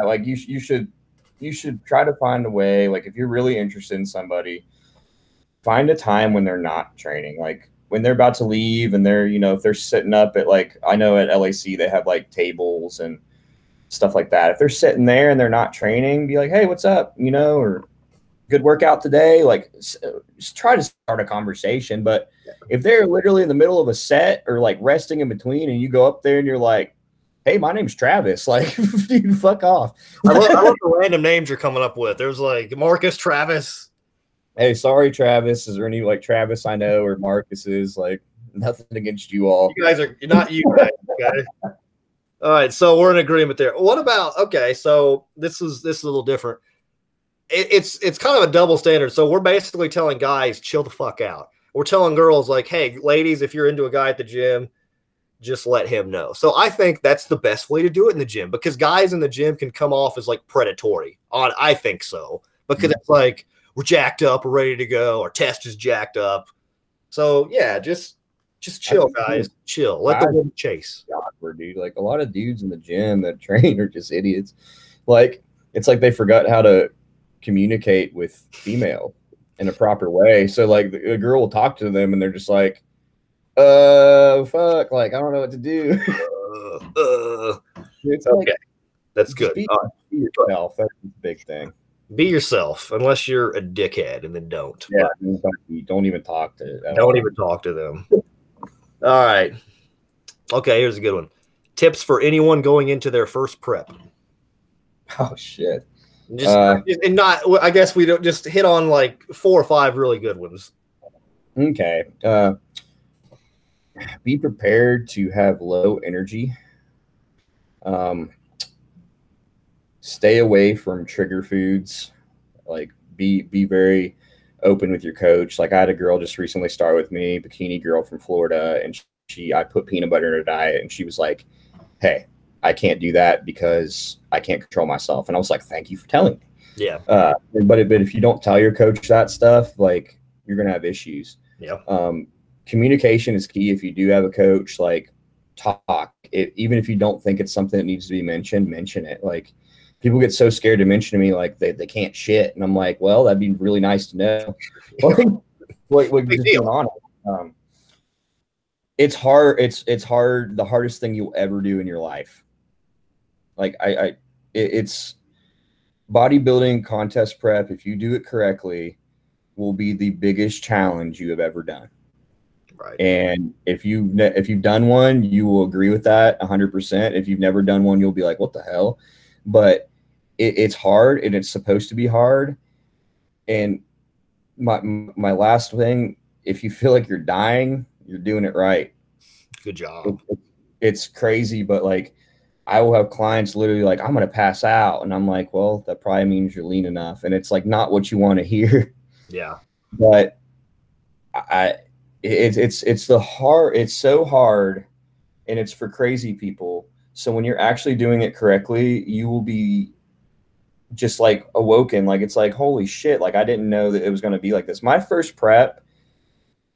Like you, you should you should try to find a way. Like if you're really interested in somebody, find a time when they're not training. Like when they're about to leave and they're you know if they're sitting up at like I know at LAC they have like tables and stuff like that. If they're sitting there and they're not training, be like, hey, what's up? You know, or good workout today. Like, try to start a conversation. But if they're literally in the middle of a set or like resting in between, and you go up there and you're like, "Hey, my name's Travis," like, dude, fuck off. I love, I love the random names you're coming up with. There's like Marcus, Travis. Hey, sorry, Travis. Is there any like Travis I know or Marcus is like nothing against you all? You guys are not you guys. All right, so we're in agreement there. What about okay? So this is this is a little different. It, it's it's kind of a double standard. So we're basically telling guys chill the fuck out. We're telling girls like, hey, ladies, if you're into a guy at the gym, just let him know. So I think that's the best way to do it in the gym because guys in the gym can come off as like predatory. On I think so because mm-hmm. it's like we're jacked up, we're ready to go, our test is jacked up. So yeah, just just chill, guys. Chill. Let the them chase. Awkward, dude. Like a lot of dudes in the gym that train are just idiots. Like it's like they forgot how to communicate with female in a proper way. So like a girl will talk to them and they're just like, uh, fuck, like I don't know what to do. uh, uh. It's okay, like, that's good. Be, be yourself. That's the big thing. Be yourself, unless you're a dickhead, and then don't. Yeah, don't even talk to. Don't even talk to them. All right. Okay, here's a good one. Tips for anyone going into their first prep. Oh shit. Just uh, and not I guess we don't just hit on like four or five really good ones. Okay. Uh be prepared to have low energy. Um stay away from trigger foods. Like be be very open with your coach. Like I had a girl just recently start with me, bikini girl from Florida, and she I put peanut butter in her diet, and she was like, "Hey, I can't do that because I can't control myself." And I was like, "Thank you for telling me." Yeah. Uh, but but if you don't tell your coach that stuff, like you're gonna have issues. Yeah. Um, communication is key. If you do have a coach, like talk. It, even if you don't think it's something that needs to be mentioned, mention it. Like people get so scared to mention to me like they, they can't shit. And i'm like well that'd be really nice to know. What, what honest. Um, it's hard it's it's hard the hardest thing you'll ever do in your life. Like i i it, it's bodybuilding contest prep if you do it correctly will be the biggest challenge you have ever done. Right. And if you if you've done one you will agree with that 100% if you've never done one you'll be like what the hell? But it, it's hard and it's supposed to be hard. And my my last thing, if you feel like you're dying, you're doing it right. Good job. It, it's crazy, but like I will have clients literally like, I'm gonna pass out. And I'm like, well, that probably means you're lean enough. And it's like not what you want to hear. Yeah. But I it's it's it's the hard it's so hard and it's for crazy people. So when you're actually doing it correctly, you will be just like awoken. Like it's like, holy shit, like I didn't know that it was going to be like this. My first prep,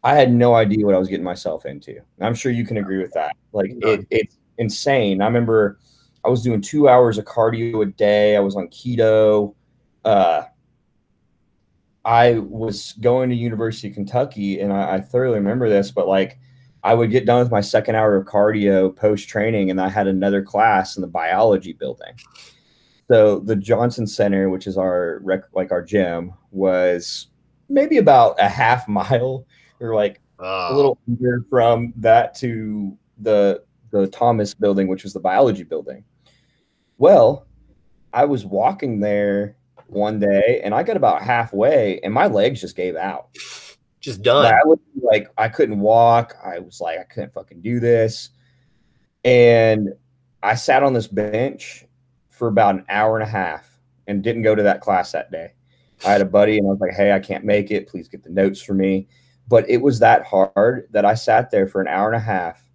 I had no idea what I was getting myself into. I'm sure you can agree with that. Like it, it's insane. I remember I was doing two hours of cardio a day. I was on keto. Uh, I was going to University of Kentucky, and I, I thoroughly remember this. But like, I would get done with my second hour of cardio post training, and I had another class in the biology building. So the Johnson Center, which is our rec- like our gym, was maybe about a half mile or like a little under from that to the the Thomas building, which was the biology building. Well, I was walking there one day and I got about halfway and my legs just gave out. Just done. I was like I couldn't walk. I was like I couldn't fucking do this. And I sat on this bench for about an hour and a half and didn't go to that class that day. I had a buddy and I was like, hey, I can't make it. Please get the notes for me. But it was that hard that I sat there for an hour and a half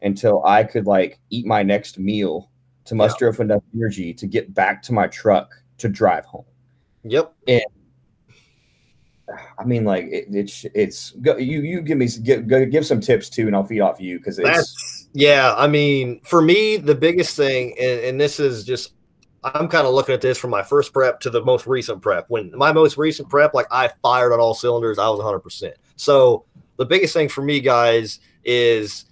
until I could like eat my next meal to muster yeah. up enough energy to get back to my truck to drive home. Yep. And I mean, like it, it's it's go, you you give me give, give some tips too, and I'll feed off you because it's That's, yeah. I mean, for me, the biggest thing, and, and this is just I'm kind of looking at this from my first prep to the most recent prep. When my most recent prep, like I fired on all cylinders, I was 100%. So the biggest thing for me, guys, is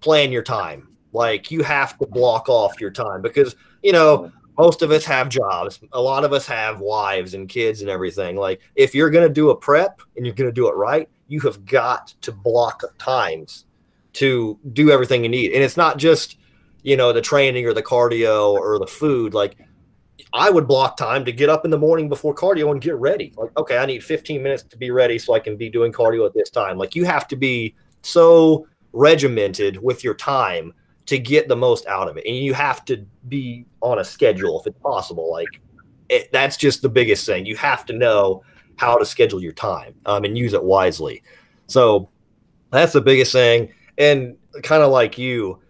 plan your time. Like you have to block off your time because, you know, most of us have jobs. A lot of us have wives and kids and everything. Like if you're going to do a prep and you're going to do it right, you have got to block times to do everything you need. And it's not just, you know, the training or the cardio or the food. Like I would block time to get up in the morning before cardio and get ready. Like, okay, I need 15 minutes to be ready so I can be doing cardio at this time. Like you have to be so regimented with your time to get the most out of it. And you have to be on a schedule if it's possible. Like it, that's just the biggest thing. You have to know how to schedule your time um, and use it wisely. So that's the biggest thing. And kind of like you,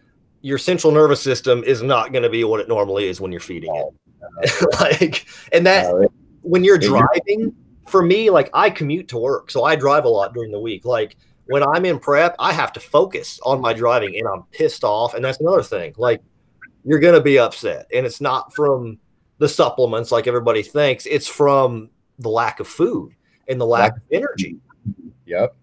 your central nervous system is not going to be what it normally is when you're feeding it. like, and that when you're driving, for me, like I commute to work, so I drive a lot during the week. Like when I'm in prep, I have to focus on my driving, and I'm pissed off. And that's another thing. Like you're going to be upset, and it's not from the supplements like everybody thinks. It's from the lack of food and the lack of energy. Yep.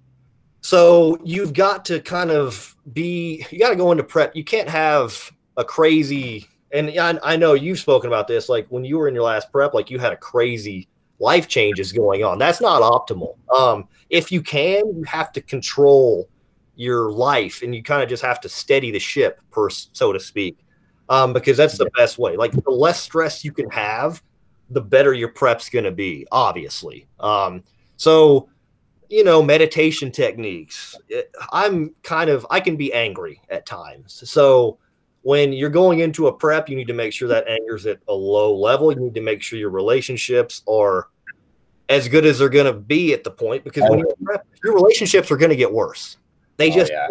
So you've got to kind of be, you got to go into prep. You can't have a crazy, and I, I know you've spoken about this, like when you were in your last prep, like you had a crazy life changes going on. That's not optimal. Um, if you can, you have to control your life and you kind of just have to steady the ship, per so to speak, um, because that's the best way. Like the less stress you can have, the better your prep's going to be, obviously. Um, so you know, meditation techniques. Eh, I'm kind of, I can be angry at times. So when you're going into a prep, you need to make sure that anger's at a low level. You need to make sure your relationships are as good as they're going to be at the point because when you're prep, your relationships are going to get worse. They oh, just, yeah.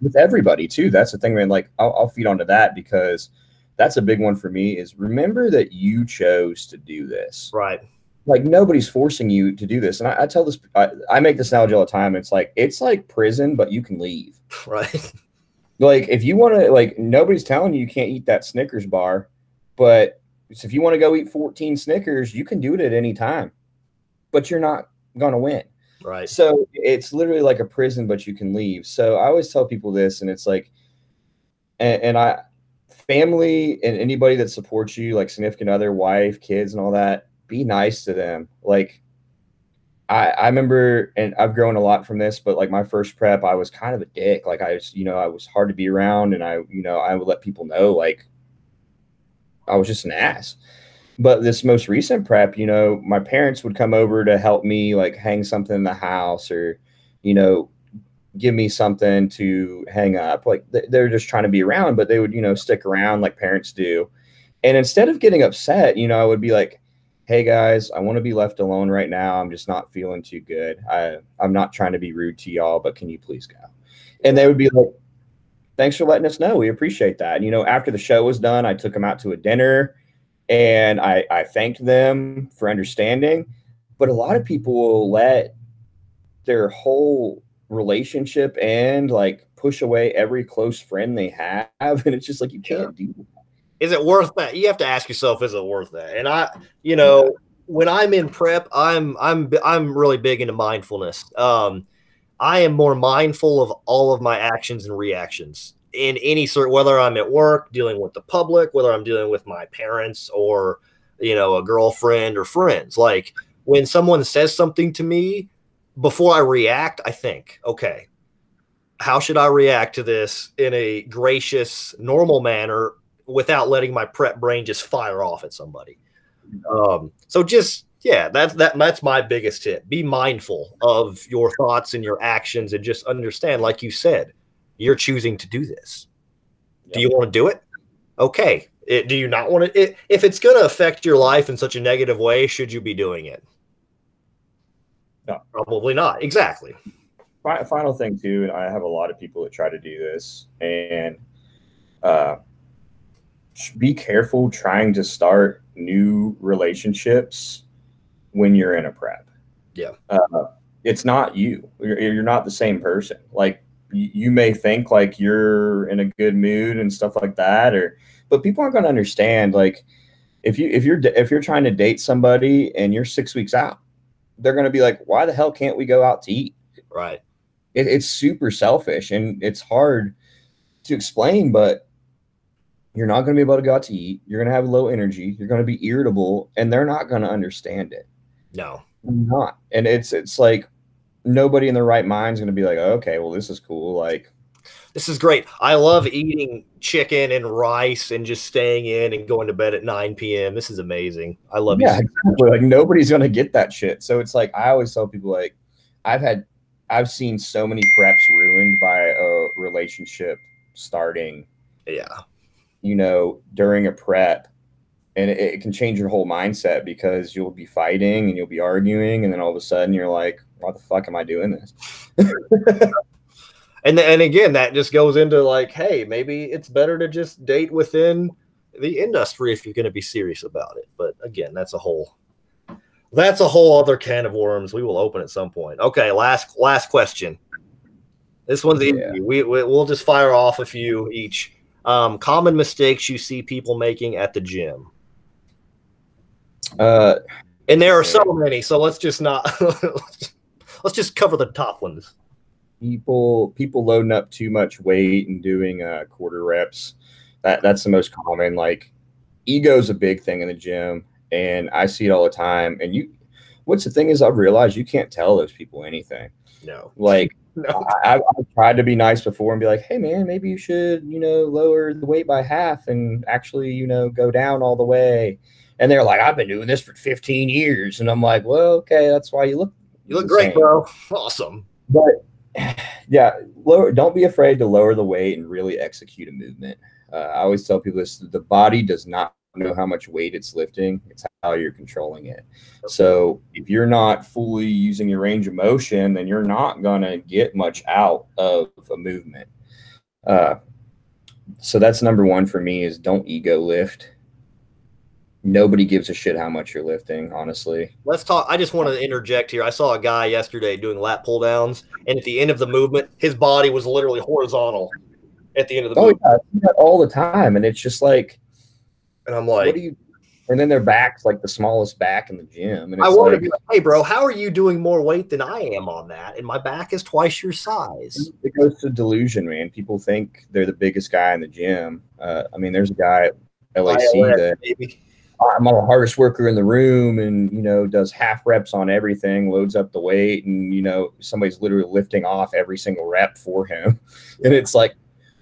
with everybody too. That's the thing, man. Like, I'll, I'll feed onto that because that's a big one for me is remember that you chose to do this. Right like nobody's forcing you to do this. And I, I tell this, I, I, make this analogy all the time. It's like it's like prison, but you can leave. Right. Like if you want to, like nobody's telling you you can't eat that Snickers bar, but if you want to go eat 14 Snickers, you can do it at any time, but you're not gonna win. Right. So it's literally like a prison, but you can leave. So I always tell people this, and it's like, and, and I, family and anybody that supports you, like significant other, wife, kids, and all that be nice to them. Like I, I remember, and I've grown a lot from this, but like my first prep, I was kind of a dick. Like I was, you know, I was hard to be around and I, you know, I would let people know like I was just an ass. But this most recent prep, you know, my parents would come over to help me like hang something in the house or, you know, give me something to hang up. Like they're just trying to be around, but they would, you know, stick around like parents do. And instead of getting upset, you know, I would be like, hey guys, I want to be left alone right now. I'm just not feeling too good. I I'm not trying to be rude to y'all, but can you please go? And they would be like, thanks for letting us know. We appreciate that. And, you know, after the show was done, I took them out to a dinner and I, I thanked them for understanding. But a lot of people will let their whole relationship and like push away every close friend they have. And it's just like, you can't do is it worth that? You have to ask yourself, is it worth that? And I, you know, when I'm in prep, I'm I'm I'm really big into mindfulness. Um, I am more mindful of all of my actions and reactions in any sort, whether I'm at work dealing with the public, whether I'm dealing with my parents or you know a girlfriend or friends. Like when someone says something to me, before I react, I think, okay, how should I react to this in a gracious, normal manner without letting my prep brain just fire off at somebody. Um, so just yeah, that's that that's my biggest tip. Be mindful of your thoughts and your actions and just understand, like you said, you're choosing to do this. Yep. Do you want to do it? Okay. It, do you not want to? It, if it's going to affect your life in such a negative way, should you be doing it? No, probably not. Exactly. Final thing too, and I have a lot of people that try to do this, and uh, be careful trying to start new relationships when you're in a prep. Yeah. Uh, it's not you. You're, you're, not the same person. Like you, you may think like you're in a good mood and stuff like that, or but people aren't going to understand. Like if you if you're if you're trying to date somebody and you're six weeks out, they're gonna be like, why the hell can't we go out to eat? Right. It, it's super selfish and it's hard to explain, but you're not going to be able to go out to eat. You're going to have low energy. You're going to be irritable, and they're not going to understand it. No, not. And it's it's like nobody in their right mind is going to be like, okay, well, this is cool. Like, this is great. I love eating chicken and rice and just staying in and going to bed at 9 p.m. This is amazing. I love yeah, exactly. like nobody's going to get that shit. So it's like I always tell people like I've had I've seen so many preps ruined by a relationship starting. Yeah. You know, during a prep and it, it, can change your whole mindset because you'll be fighting and you'll be arguing and then all of a sudden you're like why the fuck am i doing this? And and again that just goes into like hey maybe it's better to just date within the industry if you're going to be serious about it. But again that's a whole that's a whole other can of worms we will open at some point. Okay last last question. This one's easy. Yeah. we, we we'll just fire off a few each um, common mistakes you see people making at the gym uh, and there are so many, so let's just not let's just cover the top ones. People people loading up too much weight and doing uh, quarter reps. That that's the most common. Like ego is a big thing in the gym, and I see it all the time. And you, what's the thing is, I've realized you can't tell those people anything. No, like no. I, have tried to be nice before and be like, hey man, maybe you should, you know, lower the weight by half and actually, you know, go down all the way. And they're like, I've been doing this for 15 years. And I'm like, well, okay, that's why you look you look great, bro. Awesome. But yeah, lower don't be afraid to lower the weight and really execute a movement. Uh, I always tell people this the body does not know how much weight it's lifting, it's how you're controlling it. So if you're not fully using your range of motion, then you're not gonna get much out of a movement. Uh, so that's number one for me is don't ego lift nobody gives a shit how much you're lifting, honestly. Let's talk. I just want to interject here. I saw a guy yesterday doing lat pull downs, and at the end of the movement, his body was literally horizontal at the end of the oh, movement. Yeah, all the time. And it's just like, and I'm like, what do you, and then their back's like the smallest back in the gym. And I want like, to be like, hey, bro, how are you doing more weight than I am on that? And my back is twice your size. It goes to delusion, man. People think they're the biggest guy in the gym. Uh, I mean, there's a guy at LAC that. Maybe I'm the hardest worker in the room and, you know, does half reps on everything, loads up the weight, and, you know, somebody's literally lifting off every single rep for him. And it's like,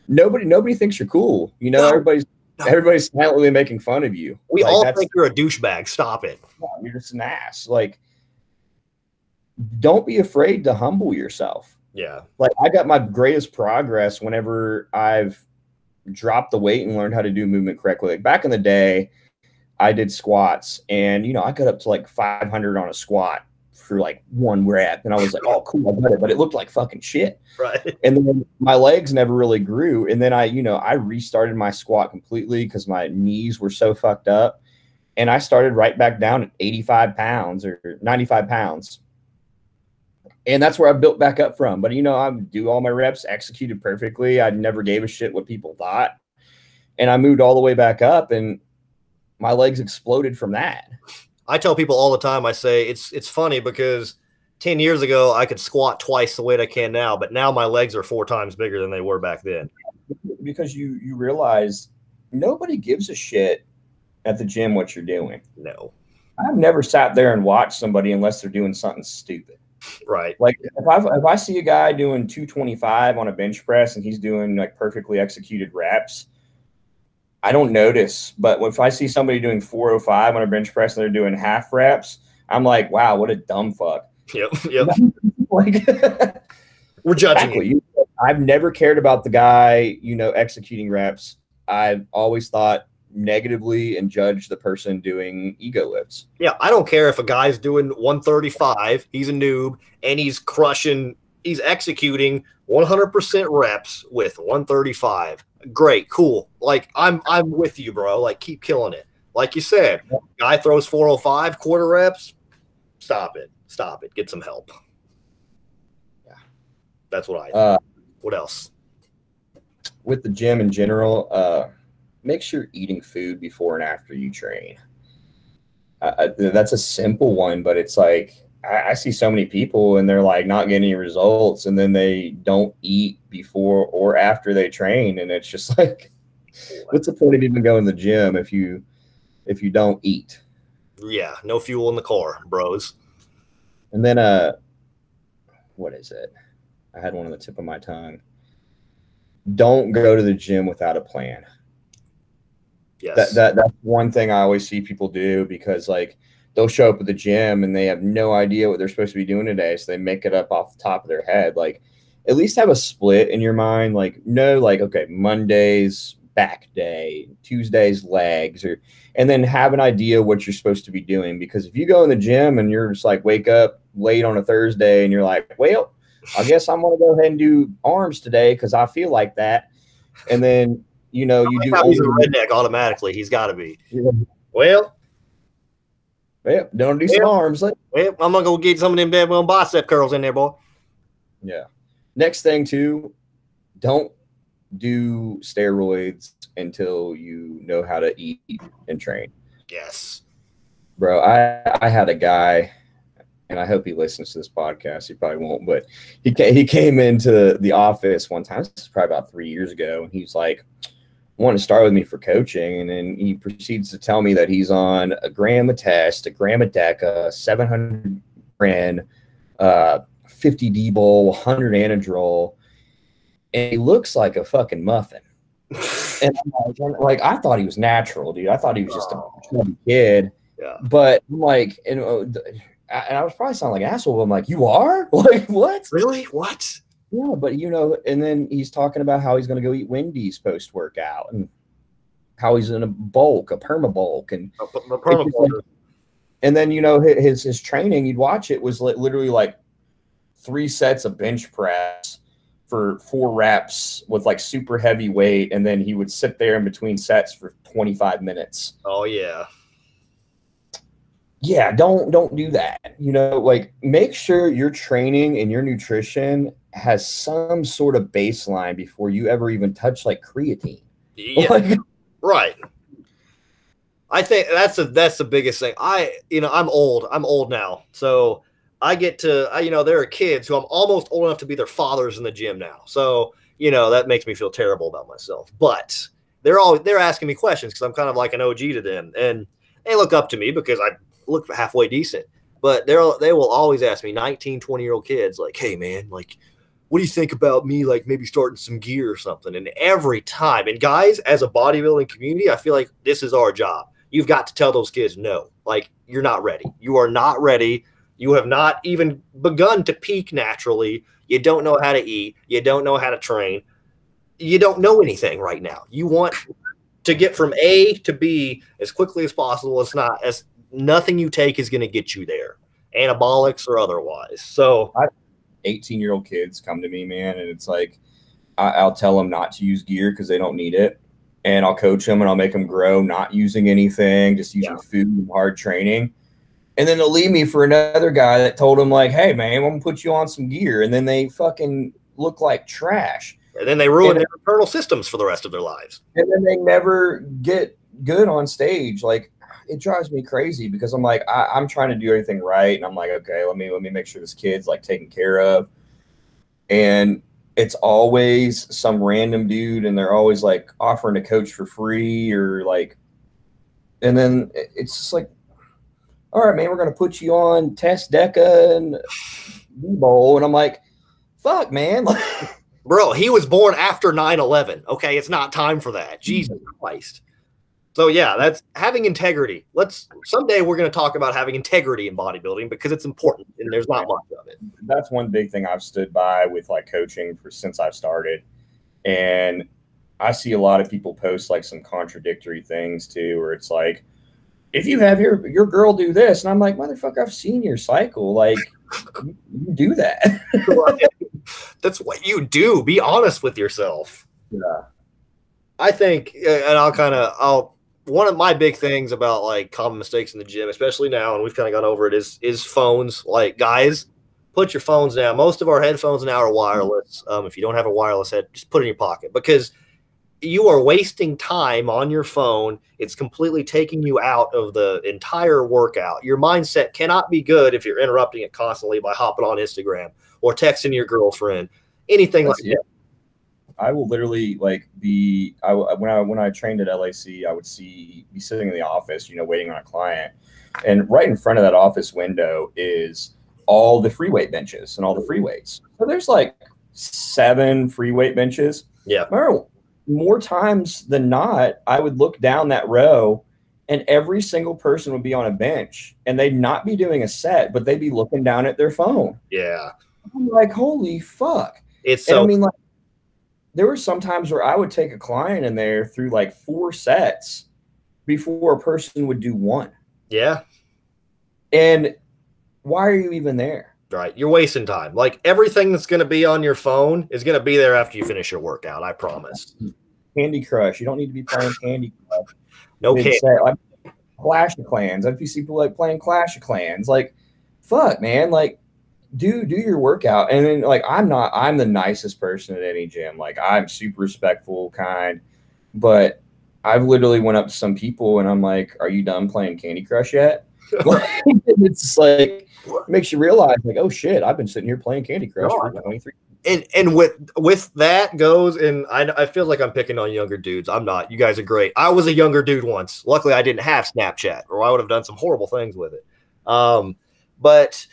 nobody, nobody thinks you're cool. You know, no, everybody's. Everybody's silently making fun of you. We like, all think you're a douchebag. Stop it. you're just an ass. Like, don't be afraid to humble yourself. Yeah. Like, I got my greatest progress whenever I've dropped the weight and learned how to do movement correctly. Like, back in the day, I did squats and, you know, I got up to like 500 on a squat for like one rep. And I was like, oh, cool, I got it. But it looked like fucking shit. Right. And then my legs never really grew. And then I, you know, I restarted my squat completely because my knees were so fucked up. And I started right back down at 85 pounds or 95 pounds. And that's where I built back up from. But, you know, I do all my reps, executed perfectly. I never gave a shit what people thought. And I moved all the way back up. And my legs exploded from that. I tell people all the time, I say it's it's funny because 10 years ago I could squat twice the weight I can now, but now my legs are four times bigger than they were back then. Because you you realize nobody gives a shit at the gym what you're doing. No. I've never sat there and watched somebody unless they're doing something stupid. Right. Like if I if I see a guy doing 225 on a bench press and he's doing like perfectly executed reps, I don't notice, but if I see somebody doing 405 on a bench press and they're doing half reps, I'm like, wow, what a dumb fuck. Yep. Yep. like we're judging exactly. you. I've never cared about the guy, you know, executing reps. I've always thought negatively and judged the person doing ego lifts. Yeah, I don't care if a guy's doing 135, he's a noob, and he's crushing, he's executing 100% reps with 135 great, cool. Like I'm I'm with you, bro. Like keep killing it. Like you said, guy throws 405 quarter reps. Stop it. Stop it. Get some help. Yeah. That's what I uh, what else? With the gym in general, uh make sure you're eating food before and after you train. Uh, that's a simple one, but it's like I, I, see so many people and they're like not getting any results, and then they don't eat before or after they train, and it's just like, what's the point of even going to the gym if you if you don't eat? Yeah, no fuel in the car, bros. And then uh, what is it? I had one on the tip of my tongue. Don't go to the gym without a plan. Yes. That, that that's one thing I always see people do because like they'll show up at the gym and they have no idea what they're supposed to be doing today, so they make it up off the top of their head. Like at least have a split in your mind. Like no, like okay, Mondays back day, Tuesdays legs, or and then have an idea what you're supposed to be doing. Because if you go in the gym and you're just like wake up late on a Thursday and you're like, well, I guess I'm gonna go ahead and do arms today because I feel like that, and then you know, you do. He's a redneck automatically. He's got to be. Yeah. Well, well, don't do some arms. Well, I'm gonna go get some of them dead well bicep curls in there, boy. Yeah. Next thing too, don't do steroids until you know how to eat and train. Yes. Bro, I I had a guy, and I hope he listens to this podcast. He probably won't, but he came, he came into the office one time. This is probably about three years ago, and he's like, want to start with me for coaching. And then he proceeds to tell me that he's on a gram of test, a gram of DECA, 700 grand, uh, 50 D-bol, 100 anadrol. And he looks like a fucking muffin. and I'm like, like, I thought he was natural, dude. I thought he was just a chubby kid. Yeah. But I'm like, and, uh, and I was probably sounding like asshole. But I'm like, you are? Like, what? Really? What? Yeah, but you know, and then he's talking about how he's going to go eat Wendy's post workout and how he's in a bulk, a perma bulk, and a, a perma bulk. Like, and then you know his his training, you'd watch it was literally like three sets of bench press for four reps with like super heavy weight, and then he would sit there in between sets for 25 minutes. Oh yeah. Yeah, don't don't do that. You know, like make sure your training and your nutrition has some sort of baseline before you ever even touch like creatine. Yeah. right. I think that's the that's the biggest thing. I you know I'm old. I'm old now, so I get to I, you know there are kids who I'm almost old enough to be their fathers in the gym now. So you know that makes me feel terrible about myself. But they're all they're asking me questions because I'm kind of like an OG to them, and they look up to me because I look halfway decent. But they're they will always ask me 19, 20 year old kids like, hey man, like what do you think about me like maybe starting some gear or something? And every time, and guys, as a bodybuilding community, I feel like this is our job. You've got to tell those kids no, like you're not ready. You are not ready. You have not even begun to peak naturally. You don't know how to eat. You don't know how to train. You don't know anything right now. You want to get from A to B as quickly as possible. It's not as nothing you take is going to get you there, anabolics or otherwise. So I, 18 year old kids come to me, man, and it's like I, will tell them not to use gear because they don't need it, and I'll coach them and I'll make them grow not using anything, just using yeah. food and hard training. And then they'll leave me for another guy that told them like, "Hey, man, I'm gonna put you on some gear," and then they fucking look like trash. And then they ruin and, their internal systems for the rest of their lives. And then they never get good on stage. Like it drives me crazy because I'm like, I, am trying to do everything right, and I'm like, okay, let me let me make sure this kid's like taken care of, and it's always some random dude, and they're always like offering to coach for free or like, and then it's just like, all right, man, we're gonna put you on test Deca and bowl, and I'm like, fuck, man. Bro, he was born after 9 11. Okay, it's not time for that. Jesus Christ. So yeah, that's having integrity. Let's someday we're going to talk about having integrity in bodybuilding because it's important and there's not much of it. That's one big thing I've stood by with like coaching for since I've started. And I see a lot of people post like some contradictory things too where it's like if you have your your girl do this and I'm like motherfucker I've seen your cycle like you, you do that. That's what you do. Be honest with yourself. Yeah. I think uh, and I'll kind of I'll one of my big things about like common mistakes in the gym, especially now, and we've kind of gone over it, is is phones. Like guys, put your phones down. Most of our headphones now are wireless. Um, if you don't have a wireless head, just put it in your pocket because you are wasting time on your phone. It's completely taking you out of the entire workout. Your mindset cannot be good if you're interrupting it constantly by hopping on Instagram or texting your girlfriend, anything That's- like yeah. that. I will literally like be I when I when I trained at LAC, I would see be sitting in the office, you know, waiting on a client, and right in front of that office window is all the free weight benches and all the free weights. So there's like seven free weight benches. Yeah. More times than not, I would look down that row and every single person would be on a bench and they'd not be doing a set, but they'd be looking down at their phone. Yeah. I'm like, holy fuck. It's And so I mean, like, there were some times where I would take a client in there through like four sets before a person would do one. yeah. And why are you even there? Right. You're wasting time. Like everything that's going to be on your phone is going to be there after you finish your workout. I promise. Candy Crush. You don't need to be playing Candy Crush. No. Like Clash of Clans. You see people like playing Clash of Clans, like, fuck, man, like, do do your workout. And then, like, I'm not. I'm the nicest person at any gym. Like, I'm super respectful, kind, but I've literally went up to some people and I'm like, "Are you done playing Candy Crush yet?" It's like makes you realize, like, oh shit, I've been sitting here playing Candy Crush No, for I know. 23. and and with with that goes and I, I feel like i'm picking on younger dudes i'm not you guys are great i was a younger dude once luckily i didn't have snapchat or i would have done some horrible things with it um but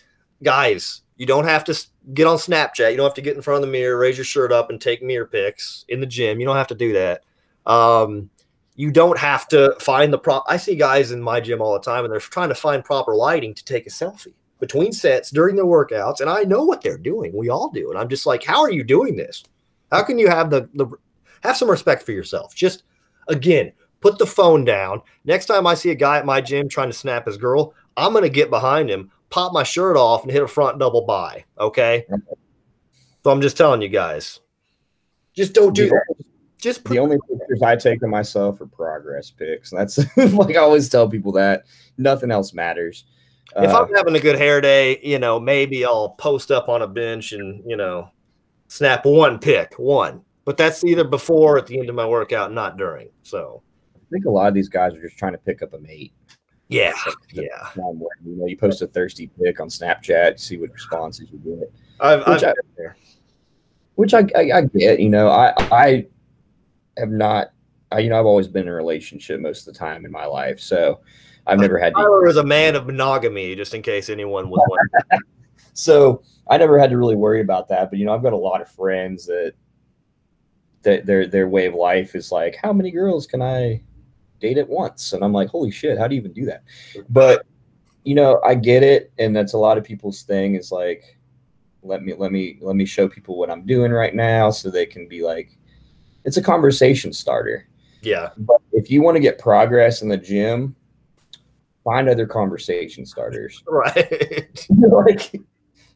guys you don't have to get on snapchat. You don't have to get in front of the mirror raise your shirt up and take mirror pics in the gym. You don't have to do that. Um you don't have to find the prop i see guys in my gym all the time and they're trying to find proper lighting to take a selfie between sets during their workouts and i know what they're doing. We all do and i'm just like how are you doing this? How can you have the, the have some respect for yourself? Just again put the phone down. Next time i see a guy at my gym trying to snap his girl i'm going to get behind him pop my shirt off and hit a front double bi okay so i'm just telling you guys just don't do The- that just put The only pictures I take of myself are progress pics. That's like I always tell people that nothing else matters. if Uh, I'm having a good hair day, you know, maybe I'll post up on a bench and, you know, snap one pic, one. But that's either before or at the end of my workout, not during. So, I think a lot of these guys are just trying to pick up a mate. Yeah, yeah. wrong. You know, you post a thirsty pic on Snapchat, see what responses you get. I've, I've Which I- been there. which I, I, I get. You know, I I have not. I, you know, I've always been in a relationship most of the time in my life, so I've never had. To, Tyler is a man of monogamy, just in case anyone was wondering. so I never had to really worry about that. But you know, I've got a lot of friends that that their their way of life is like, how many girls can I date at once? And I'm like, holy shit, how do you even do that? But you know, I get it, and that's a lot of people's thing is like, let me let me let me show people what I'm doing right now, so they can be like, it's a conversation starter. Yeah, But if you want to get progress in the gym, find other conversation starters. right. like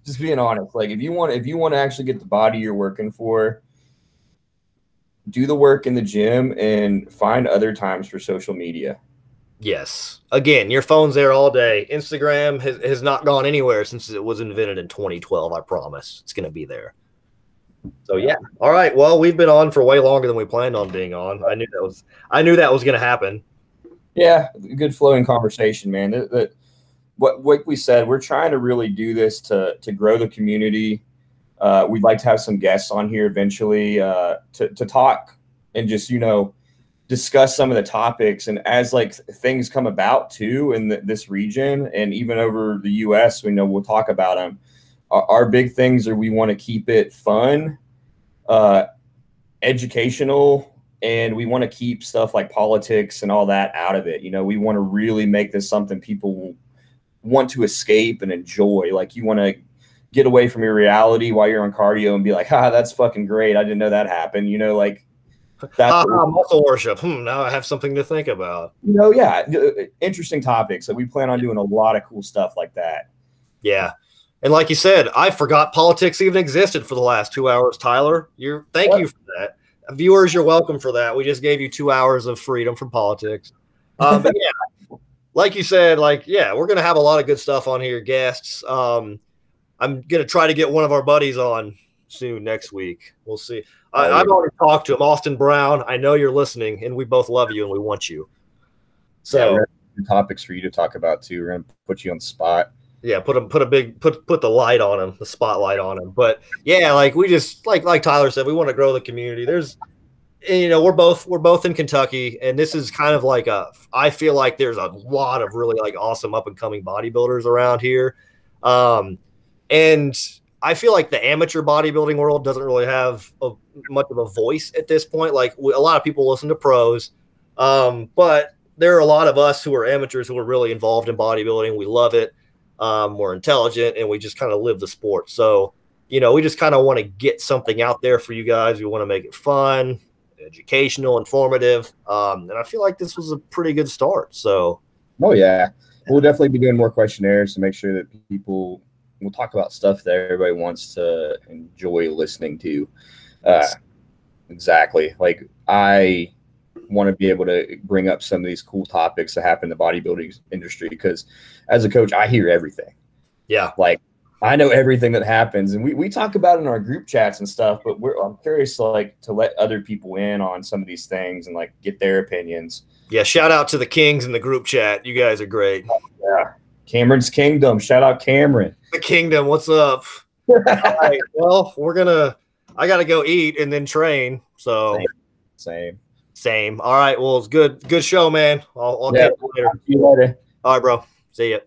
just being honest. Like if you want if you want to actually get the body you're working for, do the work in the gym and find other times for social media. yes. Again, your phone's there all day. Instagram has, has not gone anywhere since it was invented in 2012. I promise it's going to be there. So yeah. All right. Well, we've been on for way longer than we planned on being on. I knew that was I knew that was going to happen. Yeah, good flowing conversation, man. That, that what what we said, we're trying to really do this to to grow the community. Uh, we'd like to have some guests on here eventually uh, to to talk and just you know discuss some of the topics and as like things come about too in the, this region and even over the U.S. We know we'll talk about them. Our, our big things are we want to keep it fun, uh, educational, and we want to keep stuff like politics and all that out of it. You know, we want to really make this something people want to escape and enjoy. Like you want to get away from your reality while you're on cardio and be like, "Ha, that's fucking great. I didn't know that happened." You know, like that's Ah, what- muscle worship. Hmm, now I have something to think about. you know, yeah, uh, interesting topics. So we plan on doing a lot of cool stuff like that. Yeah. And like you said, I forgot politics even existed for the last two hours, Tyler. You're thank What? you for that. Viewers, you're welcome for that. We just gave you two hours of freedom from politics. Um, but yeah, like you said, like, yeah, we're gonna have a lot of good stuff on here, guests. Um, I'm gonna try to get one of our buddies on soon next week. We'll see. I, I've already talked to him, Austin Brown. I know you're listening, and we both love you and we want you. So yeah, topics for you to talk about too. We're gonna put you on the spot. Yeah, put him, put a big, put put the light on him, the spotlight on him. But yeah, like we just like like Tyler said, we want to grow the community. There's, you know, we're both we're both in Kentucky, and this is kind of like a. I feel like there's a lot of really like awesome up and coming bodybuilders around here, um, and I feel like the amateur bodybuilding world doesn't really have a, much of a voice at this point. Like a lot of people listen to pros, um, but there are a lot of us who are amateurs who are really involved in bodybuilding. We love it. Um, we're intelligent and we just kind of live the sport. So, you know, we just kind of want to get something out there for you guys. We want to make it fun, educational, informative. Um, and I feel like this was a pretty good start. So, oh, yeah. We'll definitely be doing more questionnaires to make sure that people we'll talk about stuff that everybody wants to enjoy listening to. Uh, exactly. Like I want to be able to bring up some of these cool topics that happen in the bodybuilding industry because as a coach, I hear everything. Yeah. Like I know everything that happens and we, we talk about in our group chats and stuff, but we're I'm curious to like to let other people in on some of these things and like get their opinions. Yeah, shout out to the Kings in the group chat. You guys are great. Yeah. Cameron's Kingdom. Shout out Cameron. The Kingdom. What's up? All right. Well, we're gonna. I gotta go eat and then train. So same. Same. same. All right. Well, it's good. Good show, man. I'll, I'll yeah. catch you later. See you later. All right, bro. See ya.